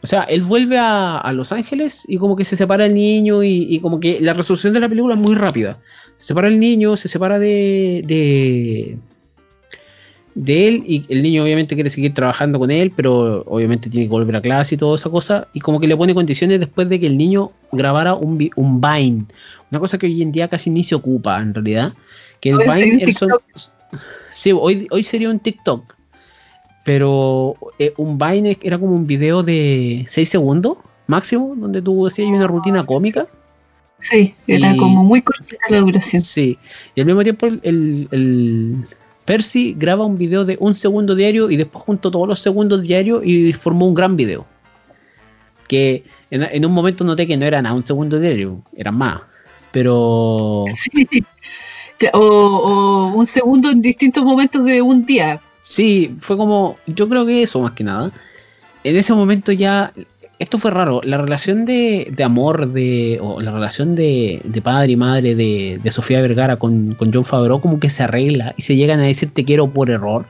O sea, él vuelve a, a Los Ángeles y como que se separa el niño y, y como que la resolución de la película es muy rápida. Se separa el niño, se separa de, de, de él y el niño obviamente quiere seguir trabajando con él, pero obviamente tiene que volver a clase y toda esa cosa. Y como que le pone condiciones después de que el niño grabara un, un Vine. Una cosa que hoy en día casi ni se ocupa en realidad. Que el Vine son- Sí, hoy, hoy sería un TikTok. Pero eh, un Vine era como un video de 6 segundos máximo, donde tú hacías una rutina cómica. Sí, era Y- como muy cortita la duración. Sí. Y al mismo tiempo el, el- el Percy graba un video de un segundo diario y después juntó todos los segundos diarios y formó un gran video. Que en, en un momento noté que no era nada un segundo diario, eran más. Pero Sí. O, o un segundo en distintos momentos de un día. Sí, fue como, yo creo que eso más que nada. En ese momento ya, esto fue raro, la relación de, de amor, de, o la relación de, de padre y madre de, de Sofía Vergara con, con John Favreau como que se arregla y se llegan a decir te quiero por error.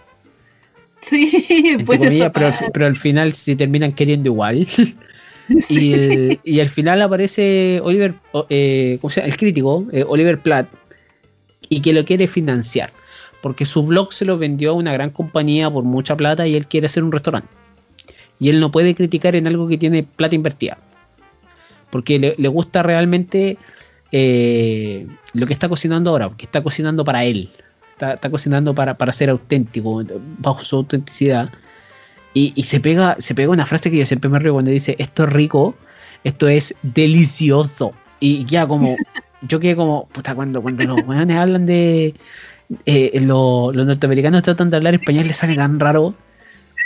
Sí, pues comillas, pero, al, pero final se terminan queriendo igual. y, el- y al final aparece Oliver, eh, ¿cómo se llama? El crítico, eh, Oliver Platt, y que lo quiere financiar. Porque su blog se lo vendió a una gran compañía por mucha plata y él quiere hacer un restaurante. Y él no puede criticar en algo que tiene plata invertida. Porque le, gusta realmente eh, lo que está cocinando ahora, porque está cocinando para él. Está, cocinando para, para ser auténtico, bajo su autenticidad. Y, y se pega, se pega una frase que yo siempre me río cuando dice, esto es rico, esto es delicioso. Y ya como, yo quedé como, puta, cuando, cuando los weones hablan de, eh, lo- los norteamericanos tratan de hablar español, les sale tan raro.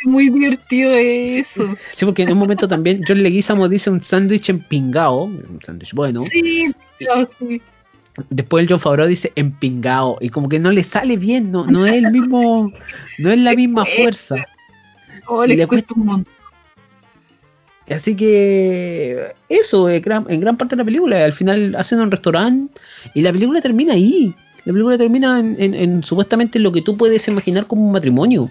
Es muy divertido eso. Sí, porque en un momento también John Leguizamo dice un sándwich empingado, un sándwich bueno. Sí, pero sí. Después el John Favreau dice empingado y como que no le sale bien, no, no es el mismo, no es la misma fuerza. Oh, Y les después- cuesta un montón. Así que eso, gran- en gran parte de la película, al final hacen un restaurante y la película termina ahí. La película termina en, en- en supuestamente lo que tú puedes imaginar como un matrimonio.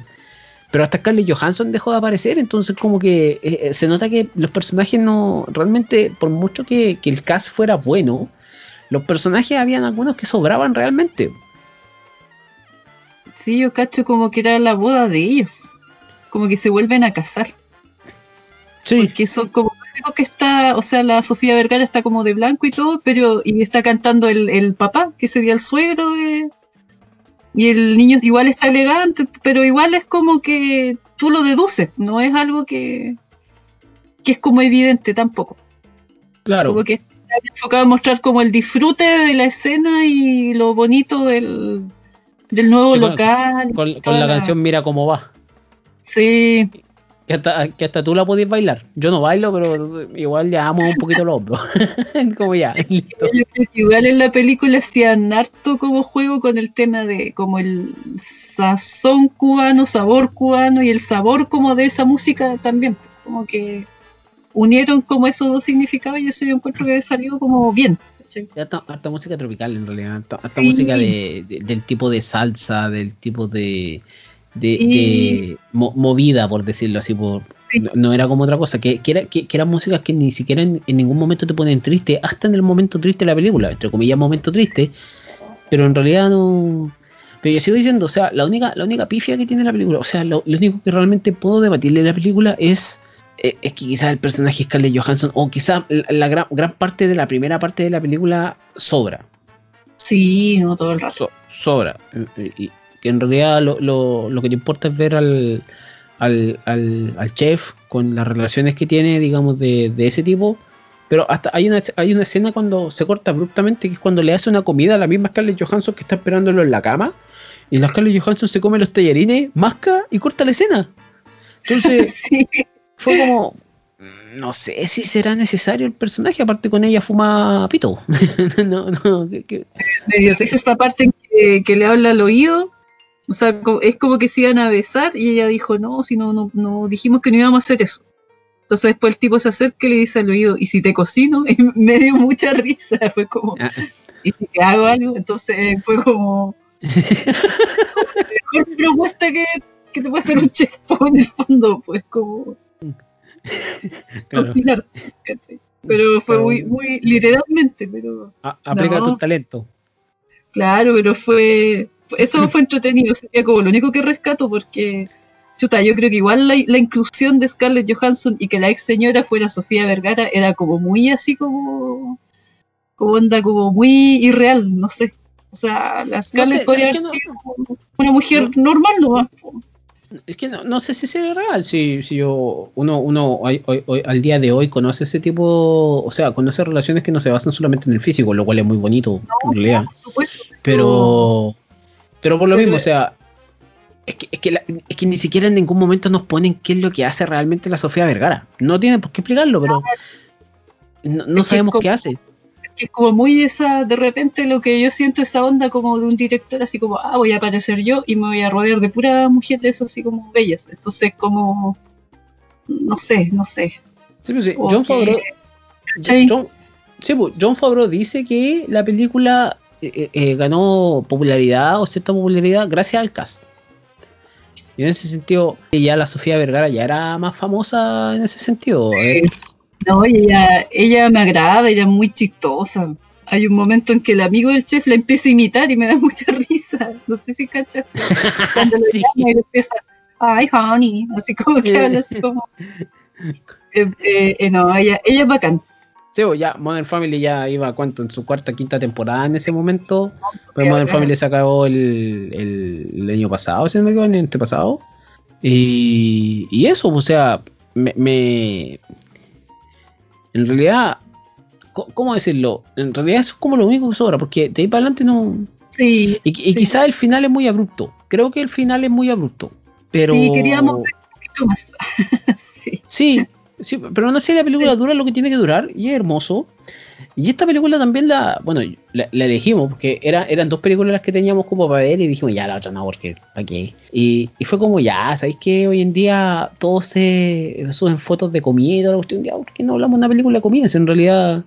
Pero hasta Scarlett Johansson dejó de aparecer, entonces como que eh, eh, se nota que los personajes no, realmente, por mucho que, que el cast fuera bueno, los personajes habían algunos que sobraban realmente. Sí, yo cacho como que era la boda de ellos. Como que se vuelven a casar. Sí, Porque son como único que está, o sea, la Sofía Vergara está como de blanco y todo, pero y está cantando el, el papá, que sería el suegro de, y el niño igual está elegante, pero igual es como que tú lo deduces, no es algo que, que es como evidente tampoco. Claro. Como que está enfocado a mostrar como el disfrute de la escena y lo bonito del, del nuevo Sí, local. Con, la canción Mira cómo va. Sí, Que hasta, que hasta tú la podías bailar. Yo no bailo, pero igual ya amo un poquito los hombros. como ya. listo. yo creo que igual en la película hacían harto como juego con el tema de como el sazón cubano, sabor cubano y el sabor como de esa música también. Como que unieron como esos dos significados y eso yo encuentro que salió como bien. ¿cachai? Harta, harta música tropical en realidad. Harta, harta Sí. música de, de- del tipo de salsa, del tipo de. De, Sí. de mo- movida, por decirlo así. Por, Sí. no, no era como otra cosa. Que, que, era, que, que eran músicas que ni siquiera en, en ningún momento te ponen triste, hasta en el momento triste de la película. Entre comillas, momento triste. Pero en realidad no. Pero yo sigo diciendo, o sea, la única, la única pifia que tiene la película, o sea, lo, lo único que realmente puedo debatirle de la película es eh, es que quizás el personaje Scarlett Johansson, o quizás la, la gran, gran parte de la primera parte de la película sobra. Sí, no todo el rato. So- sobra. Eh, Y, que en realidad lo, lo- lo que te importa es ver al, al, al- al chef con las relaciones que tiene, digamos, de, de ese tipo. Pero hasta hay una, hay una escena cuando se corta abruptamente, que es cuando le hace una comida a la misma Scarlett Johansson que está esperándolo en la cama. Y la Scarlett Johansson se come los tallarines, masca y corta la escena. Entonces, Sí, fue como. No sé si será necesario el personaje, aparte con ella fuma pito. no, no, que- que- esta parte que le habla al oído. O sea, es como que se iban a besar y ella dijo, no, si no, no, no dijimos que no íbamos a hacer eso. Entonces después el tipo se acerca y le dice al oído, ¿y si te cocino? Y me dio mucha risa, fue como, Ah. ¿y si te hago algo? Entonces fue como, mejor propuesta que, que te puede hacer un chef en el fondo, pues como claro. Pero fue muy, muy literalmente, pero a- aplica No. tu talento. Claro, pero fue. Eso fue entretenido, sería como lo único que rescato porque. Chuta, yo creo que igual la, la inclusión de Scarlett Johansson y que la ex señora fuera Sofía Vergara era como muy así como. Como onda, como muy irreal, no sé. O sea, la Scarlett sé, podría haber sido una mujer normal nomás. Es que no, no sé si sea real, si, si yo, uno, uno hoy- hoy- hoy- al día de hoy conoce ese tipo, o sea, conoce relaciones que no se basan solamente en el físico, lo cual es muy bonito, en realidad. Por supuesto. Pero, pero por lo mismo, o sea, es que, es, que la- es que ni siquiera en ningún momento nos ponen qué es lo que hace realmente la Sofía Vergara. No tienen por qué explicarlo, pero no, sabemos como- qué hace. que es como muy esa, de repente lo que yo siento esa onda como de un director así como, ah, voy a aparecer yo y me voy a rodear de puras mujeres así como bellas. Entonces como, no sé, no sé. Sí, pues sí, John Favreau. John, sí, pues, John Favreau dice que la película eh, eh, ganó popularidad o cierta popularidad gracias al cast. Y en ese sentido, ya la Sofía Vergara ya era más famosa en ese sentido. eh. No, ella, ella me agrada, ella es muy chistosa. Hay un momento en que el amigo del chef la empieza a imitar y me da mucha risa. No sé si cachas. Cuando lo Sí. llama y le empieza, ay, honey, así como que habla así como. Eh, eh, eh, no, ella, ella es bacán. Sí, pues ya Modern Family ya iba cuánto en su cuarta, quinta temporada en ese momento. Pues Modern. Family se acabó el, el, el año pasado, si no me equivoco, el antepasado. Y, y eso, o sea, me, me- En realidad, ¿cómo decirlo? En realidad eso es como lo único que sobra, porque de ahí para adelante no... Sí, Y, y Sí. quizás el final es muy abrupto. Creo que el final es muy abrupto. Pero... Sí, queríamos ver un poquito más. sí. Sí, sí, pero no sé, la película dura lo que tiene que durar y es hermoso. Y esta película también la, bueno, la, la elegimos porque era, eran dos películas las que teníamos como para ver y dijimos, ya, la otra no, porque, ¿para qué? Y, y fue como, ya, ¿sabéis que hoy en día todos se suben fotos de comida y toda la cuestión? Ya, ¿por qué no hablamos de una película de comida? Si en realidad,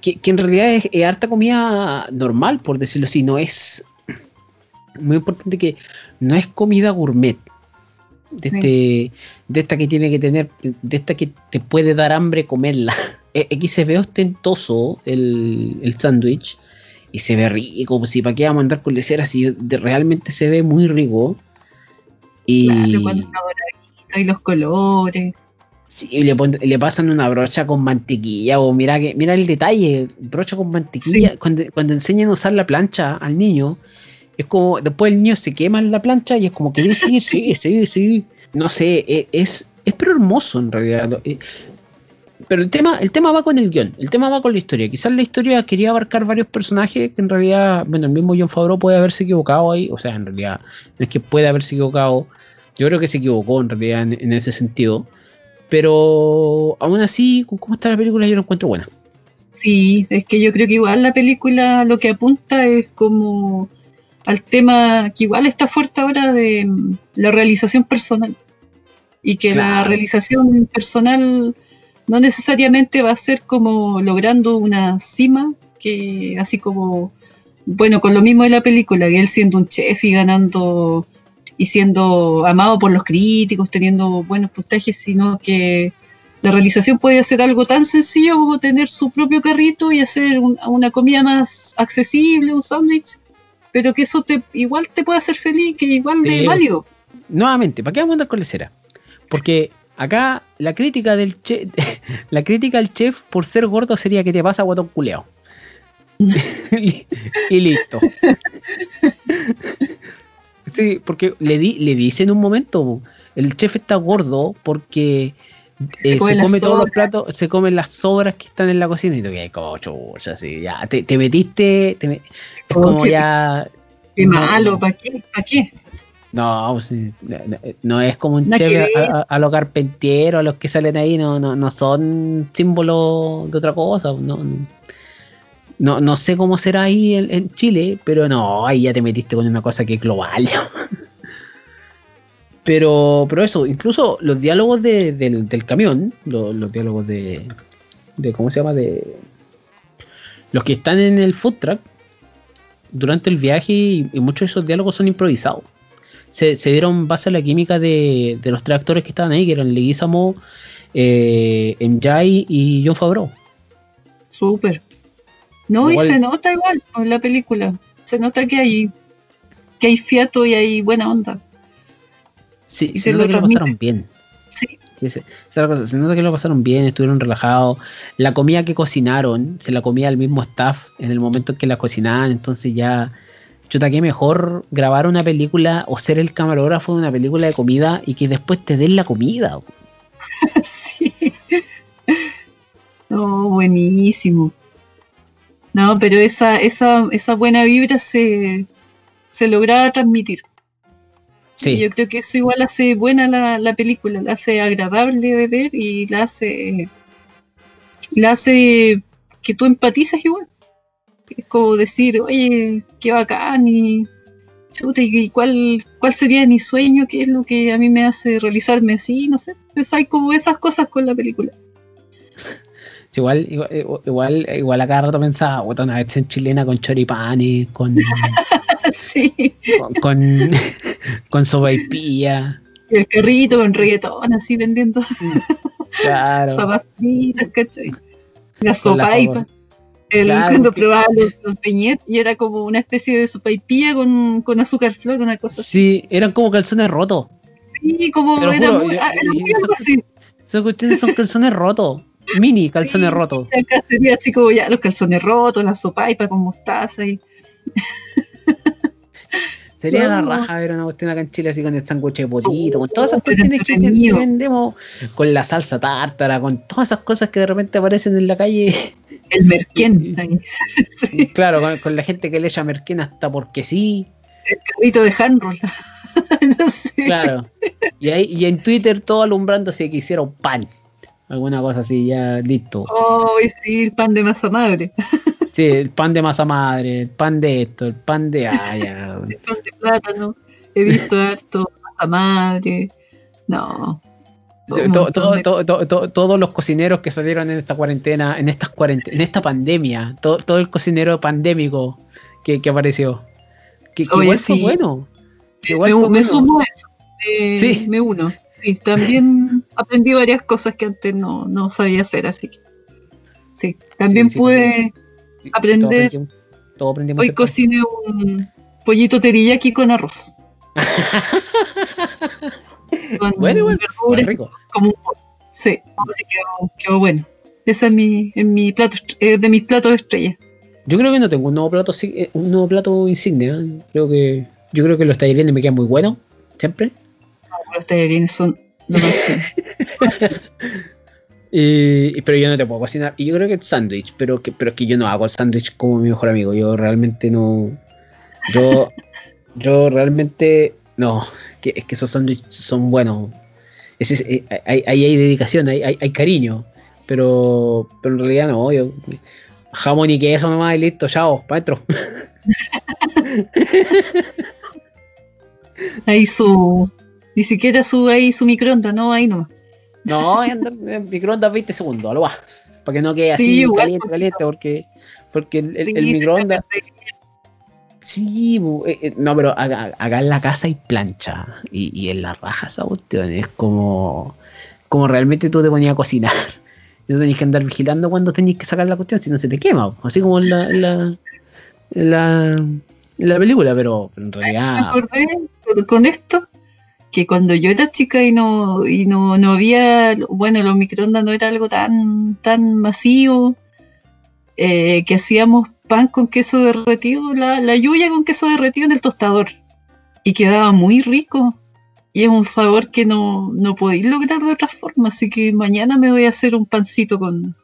que, que en realidad es, es harta comida normal, por decirlo así, no es, muy importante que no es comida gourmet. De, Sí. este, de esta que tiene que tener, de esta que te puede dar hambre comerla. Eh, Aquí se ve ostentoso el, el sándwich y se ve rico, pues si para qué vamos a andar con leceras si de- realmente se ve muy rico. Y Claro, cuando está y los colores. sí, le, pon- le pasan una brocha con mantequilla o mira que mira el detalle, brocha con mantequilla, cuando, cuando enseñan a usar la plancha al niño es como después el niño se quema en la plancha y es como que sí, sí, sí, sí. No sé, e- es, es pero hermoso en realidad. Eh, Pero el tema, el tema va con el guion, el tema va con la historia. Quizás la historia quería abarcar varios personajes que en realidad, bueno, el mismo John Favreau puede haberse equivocado ahí, o sea, en realidad, no es que puede haberse equivocado, yo creo que se equivocó en realidad en, en ese sentido. Pero aún así, con cómo está la película, yo la encuentro buena. Sí, es que yo creo que igual la película lo que apunta es como al tema que igual está fuerte ahora de mm, la realización personal. Y que la Claro. realización personal no necesariamente va a ser como logrando una cima, que así como, bueno, con lo mismo de la película, que él siendo un chef y ganando y siendo amado por los críticos, teniendo buenos puntajes, sino que la realización puede ser algo tan sencillo como tener su propio carrito y hacer un- una comida más accesible, un sándwich, pero que eso te igual te puede hacer feliz, que igual es válido. Nuevamente, ¿para qué vamos a andar con lecera? Porque acá la crítica del chef, la crítica al chef por ser gordo sería que te pasa guatón culeado. y, listo. Sí, porque le, di, le dice en un momento, el chef está gordo porque eh, se come come, todos los platos, se comen las sobras que están en la cocina y tú que como chucha, así, ya, te, te metiste, te me- es Oh, como ya... Qué malo, ¿para qué? ¿Para qué? No, pues, sí, no, no, no es como un chef a, a- a los carpinteros, a los que salen ahí, no, no, no son símbolos de otra cosa. No, no, no, no sé cómo será ahí en, en Chile, pero no, ahí ya te metiste con una cosa que es global. Pero, pero eso, incluso los diálogos de- del, del camión, lo- los, diálogos de, de, ¿cómo se llama? De los que están en el food truck durante el viaje y, y muchos de esos diálogos son improvisados se, se dieron base a la química de, de los tres actores que estaban ahí, que eran Leguizamo, eh, Njai y John Favreau. Súper. No, Igual- y se nota igual en la película. Se nota que hay que hay fiato y hay buena onda. Sí, Y se se nota lo que lo pasaron bien. Sí, Sí, se, cosa, se nota que lo pasaron bien, estuvieron relajados. La comida que cocinaron, se la comía el mismo staff en el momento en que la cocinaban, entonces ya, chuta, que mejor grabar una película o ser el camarógrafo de una película de comida y que después te den la comida. sí. No, buenísimo. No, pero esa, esa, esa buena vibra se, se lograba transmitir. Y Sí, Yo creo que eso igual hace buena la, la película, la hace agradable de ver y la hace, la hace que tú empatizas igual. Es como decir, oye, qué bacán y, chuta, y cuál, cuál sería mi sueño, qué es lo que a mí me hace realizarme así, no sé. Pues hay como esas cosas con la película. Igual, igual, igual, igual a cada rato pensaba, puta, una versión chilena con choripanes, con, sí, con, con, con el carrito con reggaetón así vendiendo Claro. papas fritas, ¿cachai? La sopaipa. El, Claro, cuando probaba los, los beñet y era como una especie de sopaipilla con, con azúcar flor, una cosa así. Sí, eran como calzones rotos. Sí, como Te lo era juro, muy, yo- ah, era muy algo así. Cuestiones son calzones rotos. Mini calzones Sí. rotos. Acá sería así como ya los calzones rotos, la sopaipa con mostaza y Sería la raja ver una cuestión acá en Chile así con el sándwich de potito, con todas esas cuestiones que, vendemos, con la salsa tártara, con todas esas cosas que de repente aparecen en la calle. el merquén, sí, Claro, con, con la gente que le echa merquén hasta porque sí. el carrito de handroll. no sé. Claro. Y, ahí, y en Twitter todo alumbrándose que hicieron pan. Alguna cosa así, ya listo. Oh, y sí, el pan de masa madre, Sí, el pan de masa madre, el pan de esto, el pan de. Ah, ya. el pan de plátano. He visto harto masa madre. No. To- un to- montón to- de- to- to- to- todos los cocineros que salieron en esta cuarentena, en estas cuarent- en esta pandemia, to- todo el cocinero pandémico que, que apareció. Que, que Oye, igual fue bueno. que me, igual fue me bueno. sumo a eso. eh, Sí. Me uno. Sí, también aprendí varias cosas que antes no, no sabía hacer, así que. Sí, también pude. Aprender- Todos aprendimos, Hoy cociné un pollito teriyaki con arroz. con Bueno, verduras, Igual rico. como un pollo. Sí, así quedó, quedó bueno. Esa es mi, en mi plato, eh, de mis platos estrella. Yo creo que no tengo un nuevo plato, eh, un nuevo plato insignia. Creo que, yo creo que los tallarines me quedan muy buenos, siempre. Los tallarines son lo máximo. Y- pero yo no te puedo cocinar. Y yo creo que el sándwich, pero que, pero es que yo no hago el sándwich como mi mejor amigo. Yo realmente no. Yo, yo realmente no. Que, es que esos sándwiches son buenos. Es- eh, hay, hay, hay dedicación, hay, hay, hay cariño. Pero, pero en realidad no. Yo, jamón y queso nomás y listo, chao, para adentro. Ahí su. Ni siquiera su ahí su microondas, no, ahí no. No, voy a andar en microondas 20 segundos, a lo va. Para que no quede así Sí, caliente, caliente, porque, porque el, el- Sí, el se microondas. Sí, eh, eh, no, pero acá, acá en la casa hay plancha y, y en la raja esa cuestión es como, como realmente tú te ponías a cocinar. Y no tenías que andar vigilando cuando tenías que sacar la cuestión, si no se te quema, así como en la, en la, en la, en la película, pero, pero en Me realidad. acordé con- con esto que cuando yo era chica y no y no, no había bueno los microondas no era algo tan tan masivo eh, que hacíamos pan con queso derretido la, la yuya con queso derretido en el tostador y quedaba muy rico y es un sabor que no, no podéis lograr de otra forma así que mañana me voy a hacer un pancito con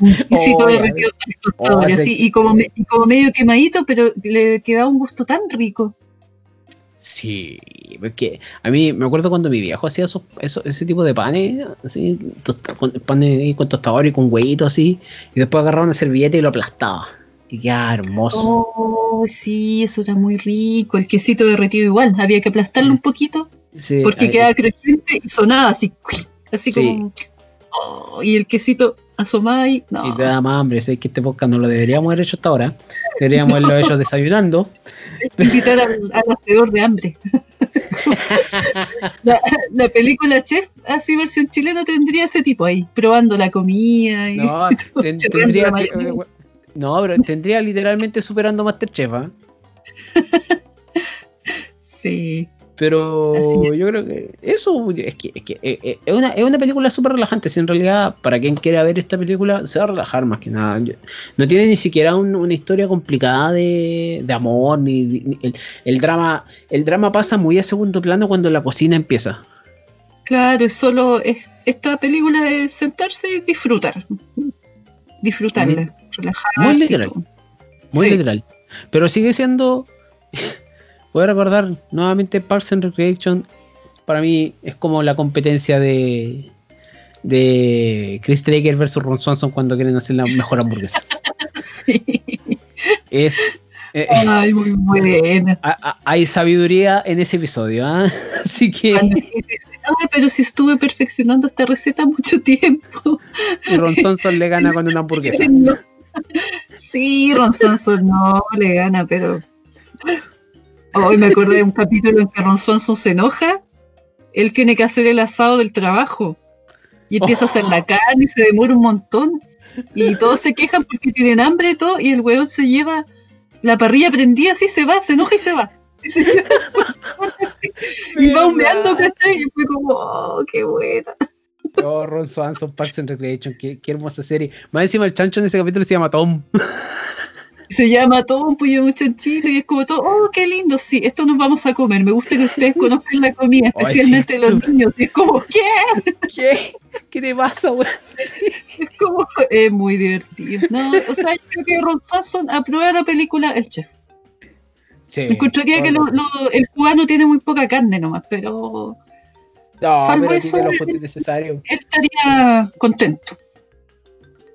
un quesito Oh, derretido Oh, así, y como, me- y como medio quemadito pero le quedaba un gusto tan rico Sí, porque a mí me acuerdo cuando mi viejo hacía esos, eso- ese tipo de panes, así, tosta- con, panes con tostador y con huevito así, y después agarraba una servilleta y lo aplastaba. Y quedaba hermoso. Oh, sí, eso era muy rico. El quesito derretido igual, había que aplastarlo un poquito Sí, porque ahí- quedaba crujiente y sonaba así, así Sí. como. oh, y el quesito asomaba ahí. No. Y te da más hambre, sé que este podcast no lo deberíamos haber hecho hasta ahora. Deberíamos haberlo hecho desayunando. Invitar al, al hacedor de hambre. la, la película Chef, así versión chilena, tendría ese tipo ahí, probando la comida. Y, No, ten- tendría que- mayonesa. no, pero tendría literalmente superando Masterchef, ¿ah? Sí. Pero yo creo que eso es que, es, que, eh, eh, es, una, es una película súper relajante. Si en realidad, para quien quiera ver esta película, se va a relajar más que nada. No tiene ni siquiera un- una historia complicada de, de amor, ni, ni- el, el drama. El drama pasa muy a segundo plano cuando la cocina empieza. Claro, es solo. Es, esta película es sentarse y disfrutar. Disfrutarla, relajarte. Muy literal. Muy Sí. literal. Pero sigue siendo. Voy a recordar nuevamente Parks and Recreation. Para mí es como la competencia de. De Chris Traeger versus Ron Swanson cuando quieren hacer la mejor hamburguesa. Sí. Es. eh, Ay, muy buena. hay sabiduría en ese episodio, ¿ah? Así que "Ay, pero si estuve perfeccionando esta receta mucho tiempo. Ron Swanson le gana con una hamburguesa. No. Sí, Ron Swanson no le gana, pero. Hoy me acordé de un capítulo en que Ron Swanson se enoja. Él tiene que hacer el asado del trabajo. Y empieza a hacer la carne y se demora un montón. Y todos se quejan porque tienen hambre y todo. Y el weón se lleva la parrilla prendida, así se va, se enoja y se va. Y, se lleva- y va humeando, ¿cachai? Y fue como, oh, qué buena. Oh, Ron Swanson, Parks and Recreation, qué, qué hermosa serie. Más encima el chancho en ese capítulo se llama Tom. Se llama todo un pollo un chanchito y es como todo, oh, qué lindo, sí, esto nos vamos a comer. Me gusta que ustedes conozcan la comida, Ay, especialmente sí, los niños. Y es como, ¿qué? ¿Qué? ¿Qué te pasa, weón? Es como, es muy divertido. No, o sea, yo creo que Ron Swanson aprueba la película El Chef. Sí. Encontraría que lo- lo- el cubano tiene muy poca carne nomás, pero No, salvo pero eso, tiene los necesarios. él estaría contento.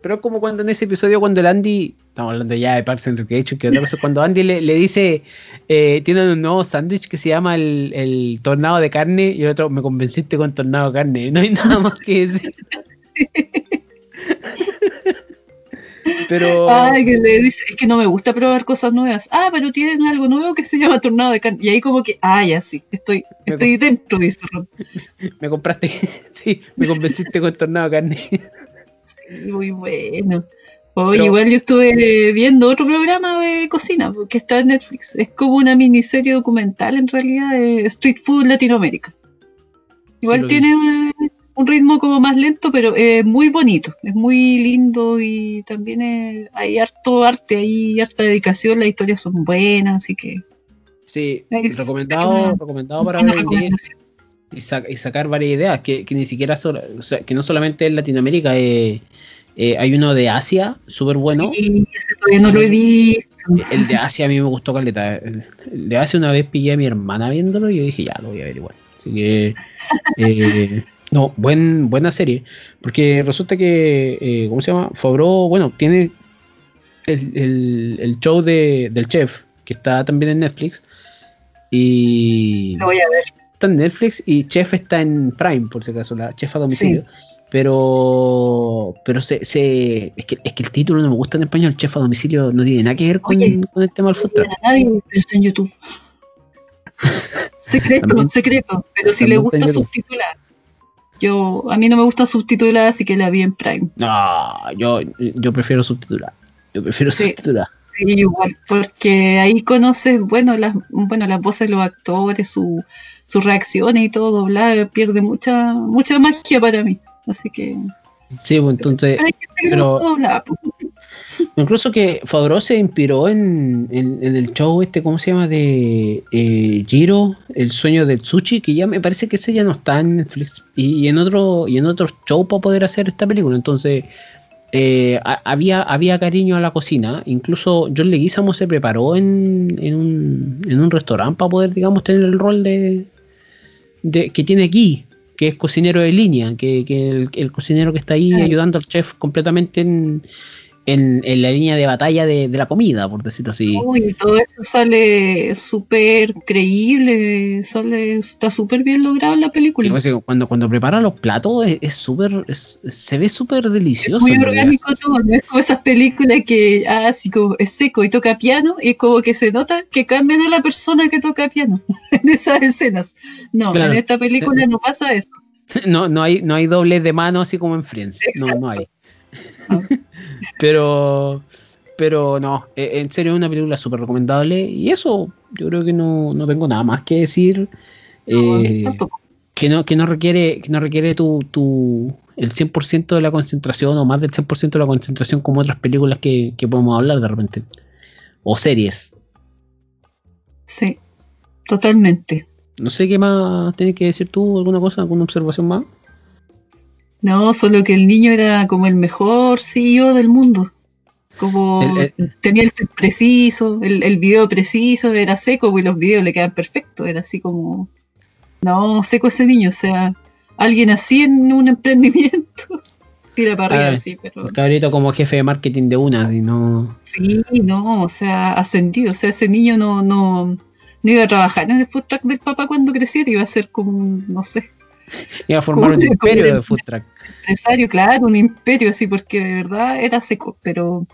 Pero es como cuando en ese episodio, cuando el Andy, estamos hablando ya de Parks and Recreation, que otra cosa, cuando Andy le, le dice, eh, tienen un nuevo sándwich que se llama el, el tornado de carne, y el otro, me convenciste con tornado de carne. No hay nada más que decir. Pero. Ay, que le dice, es que no me gusta probar cosas nuevas. Ah, pero tienen algo nuevo que se llama tornado de carne. Y ahí como que, ah, ya sí, estoy, Me estoy dentro, dice Ron. Me compraste, sí, me convenciste con tornado de carne. Muy bueno. Igual yo estuve viendo otro programa de cocina que está en Netflix. Es como una miniserie documental en realidad de Street Food Latinoamérica. Igual tiene, un ritmo como más lento, pero es muy bonito, es muy lindo y también es- hay harto arte, hay harta dedicación, las historias son buenas, así que Sí, Es recomendado, recomendado para ver y, sa- y sacar varias ideas, que, que ni siquiera solo, o sea, que no solamente en Latinoamérica, eh, eh, hay uno de Asia, súper bueno. Ese todavía no lo he visto. El de Asia a mí me gustó caleta. El de Asia una vez pillé a mi hermana viéndolo y yo dije, ya, lo voy a ver igual. Así que, eh, no, buen, buena serie. Porque resulta que, eh, ¿cómo se llama? Favreau, bueno, tiene el, el- el show de, del chef, que está también en Netflix. Y Lo voy a ver. está en Netflix y Chef está en Prime, por si acaso, la Chef a domicilio. Pero, pero se, se- es, que, es que el título no me gusta en español. Chef a domicilio no tiene nada que ver con, Oye, con el tema del food truck. a nadie, está en YouTube. Secreto, También- secreto. Pero si le gusta subtitular. Yo, a mí no me gusta subtitular, así que la vi en Prime. No, yo, yo prefiero subtitular. Yo prefiero Sí. subtitular. Sí, igual, porque ahí conoces, bueno, las, bueno, las voces de los actores, su, sus reacciones y todo doblado, pierde mucha, mucha magia para mí. Así que. Sí, pues entonces, Pero incluso que Favreau se inspiró en, en- en el show este, ¿cómo se llama? De eh, Giro, El sueño del sushi, que ya me parece que ese ya no está en Netflix. Y, en otro y en otro show para poder hacer esta película. Entonces, eh, ha- había, había cariño a la cocina. Incluso John Leguizamo se preparó en, en un, en un restaurante para poder, digamos, tener el rol de, de que tiene aquí, que es cocinero de línea, que, que el, el cocinero que está ahí ayudando al chef completamente en, en, en la línea de batalla de, de la comida, por decirlo así. Uy, todo eso sale súper creíble, sale, está súper bien logrado en la película. cuando, cuando prepara los platos es súper, se ve súper Es delicioso. muy orgánico todo, no es como esas películas que ah, así como es seco y toca piano y es como que se nota que cambian a la persona que toca piano en esas escenas. No, Claro, en esta película no pasa eso. No, no hay, no hay dobles de mano así como en Friends. No, no hay. Pero, pero no, eh, en serio es una película súper recomendable. Y eso, yo creo que no, no tengo nada más que decir. No, eh, que no, que no requiere, que no requiere tu, tu el 100% de la concentración o más del 100% de la concentración como otras películas que, que podemos hablar de repente. O series. Sí, totalmente. No sé qué más tienes que decir tú, alguna cosa, alguna observación más. No, solo que el niño era como el mejor CEO del mundo. Como El- tenía el preciso, el, el video preciso, era seco, y los videos le quedan perfectos. Era así como. No, seco ese niño, o sea, alguien así en un emprendimiento. Tira para arriba, Ah, sí, pero. El cabrito como jefe de marketing de una, y no. Sí, no, o sea, ascendido. O sea, ese niño no, no, no iba a trabajar en el food truck del papá cuando creciera, iba a ser como, no sé, Iba a formar un imperio de food truck. empresario, claro, un imperio así, porque de verdad era seco, pero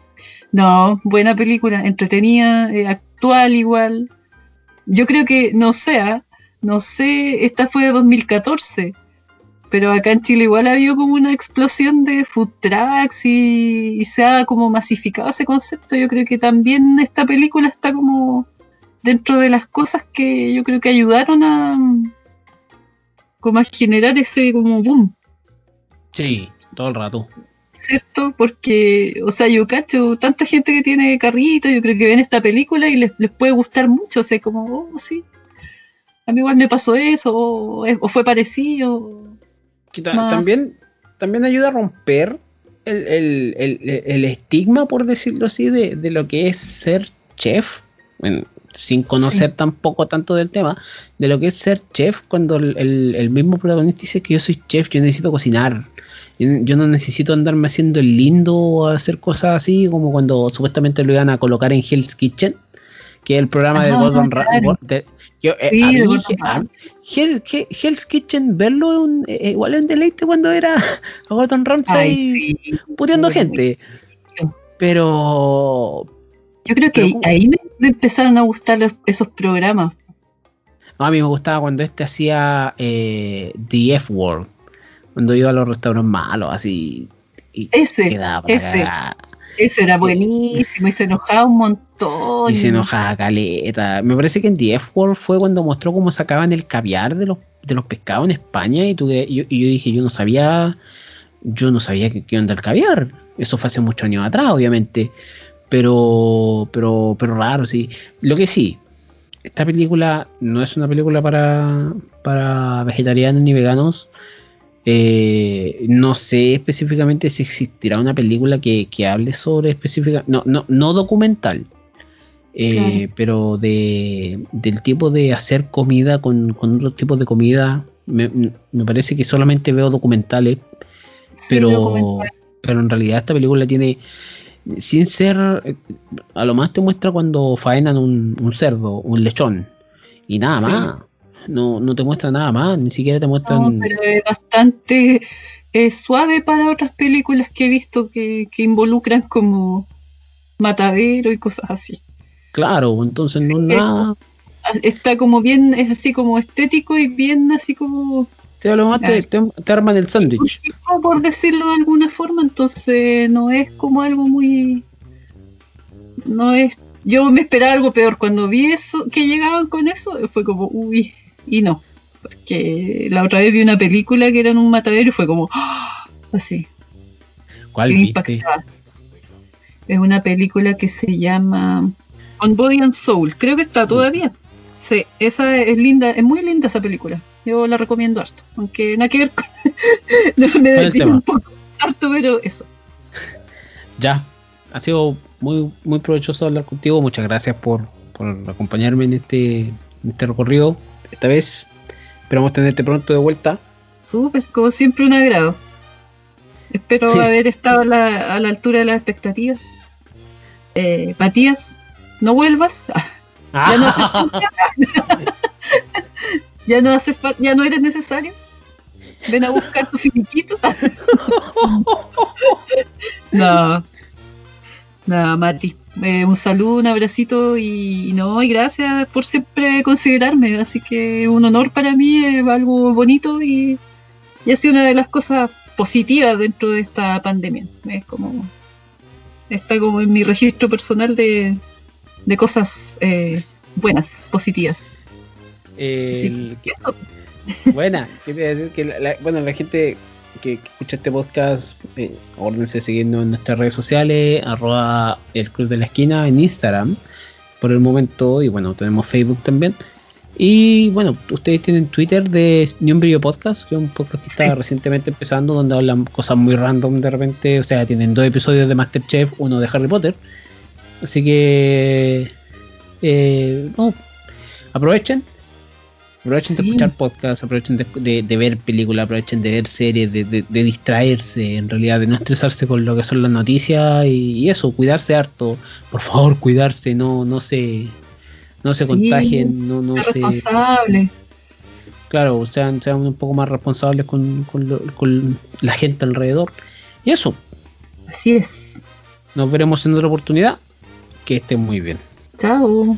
no, buena película, entretenida, eh, actual igual. Yo creo que, no sé, ah, no sé, esta fue de 2014, pero acá en Chile igual ha habido como una explosión de food trucks y, y se ha como masificado ese concepto. Yo creo que también esta película está como dentro de las cosas que yo creo que ayudaron a como a generar ese como boom. Sí, todo el rato. ¿cierto? Porque, o sea, yo cacho tanta gente que tiene carrito, yo creo que ven esta película y les, les puede gustar mucho, o sea, como, oh, sí, a mí igual me pasó eso, o, fue parecido. Ta- también, también ayuda a romper el, el- el- el estigma, por decirlo así, de, de lo que es ser chef. Bueno, sin conocer tampoco tanto del tema, de lo que es ser chef cuando el, el- el mismo protagonista dice que yo soy chef, yo necesito cocinar. Yo, yo no necesito andarme haciendo el lindo o hacer cosas así como cuando supuestamente lo iban a colocar en Hell's Kitchen, que es el programa de Gordon claro. yo, eh, Sí, mí, a- Ramsay. Hell- He- Hell's Kitchen, verlo es un, eh, igual es un deleite cuando era a Gordon Ramsay Ay, sí. puteando gente. Pero Yo creo que ahí me, me empezaron a gustar los- esos programas. no, a mí me gustaba cuando este hacía eh, The F Word, cuando iba a los restaurantes malos, así. Y Ese, ese. ese era buenísimo y se enojaba un montón. y se enojaba caleta. Me parece que en The F Word fue cuando mostró cómo sacaban el caviar de los de los pescados en España y, tú, y, yo, y yo dije, yo no sabía, yo no sabía que, que onda el caviar. Eso fue hace muchos años atrás, obviamente. Pero, pero, pero raro, sí. Lo que sí, esta película no es una película para, para vegetarianos ni veganos. Eh, no sé específicamente si existirá una película que, que hable sobre específica, no, no, no documental, eh, Claro. pero de, del tipo de hacer comida con, con otros tipos de comida. Me, me parece que solamente veo documentales, Sí, pero, documental. pero en realidad esta película tiene, sin ser, a lo más te muestra cuando faenan un, un cerdo, un lechón, y nada Sí. más. No, no te muestra nada más, ni siquiera te No, muestran... pero es bastante eh, suave para otras películas que he visto que, que involucran como matadero y cosas así. Claro, entonces no Sí, nada. Ah, Está como bien, es así como estético y bien así como Te, lo más te, te, te arman el sándwich. por decirlo de alguna forma, entonces no es como algo muy... No es... Yo me esperaba algo peor. Cuando vi eso, que llegaban con eso, fue como, uy, y no. Porque la otra vez vi una película que era en un matadero y fue como, ¡ah! así, ¿Cuál viste? impactada. Es una película que se llama On Body and Soul. Creo que está todavía. Sí, esa es linda, es muy linda esa película. Yo la recomiendo harto. Aunque nada que ver con. me un poco harto, pero eso. Ya. Ha sido muy, muy provechoso hablar contigo. Muchas gracias por, por acompañarme en este, en este recorrido. Esta vez esperamos tenerte pronto de vuelta. Súper, como siempre, un agrado. Espero Sí. haber estado a la, a la altura de las expectativas. Eh, Matías, no vuelvas. Ya no falta. Ya no hace ya no eres necesario. Ven a buscar tu finiquito. no. Nada, Mati. Eh, un saludo, un abracito y, y no, y gracias por siempre considerarme. Así que un honor para mí, es algo bonito y, y ha sido una de las cosas positivas dentro de esta pandemia. Es como está como en mi registro personal de, de cosas eh, buenas, positivas. Eso, Buena, quería decir que la, la- bueno, la gente que, que escucha este podcast, eh, órdense siguiendo en nuestras redes sociales, arroba el Club de la Esquina en Instagram por el momento, y bueno, tenemos Facebook también. Y bueno, ustedes tienen Twitter de Ni un Brillo Podcast, que es un podcast que está Sí. recientemente empezando, donde hablan cosas muy random de repente. O sea, tienen dos episodios de Masterchef, uno de Harry Potter. Así que, eh, no, aprovechen. Aprovechen de escuchar podcasts, aprovechen de, de- de ver películas, aprovechen de ver series, de, de- distraerse, en realidad, de no estresarse con lo que son las noticias y, y eso, cuidarse harto. Por favor, cuidarse, no, no se, no se Sí, contagien, no, no ser se, responsable. claro, sean, sean un poco más responsables con, con lo- con la gente alrededor. Y eso, Así es. nos veremos en otra oportunidad. Que estén muy bien. Chao.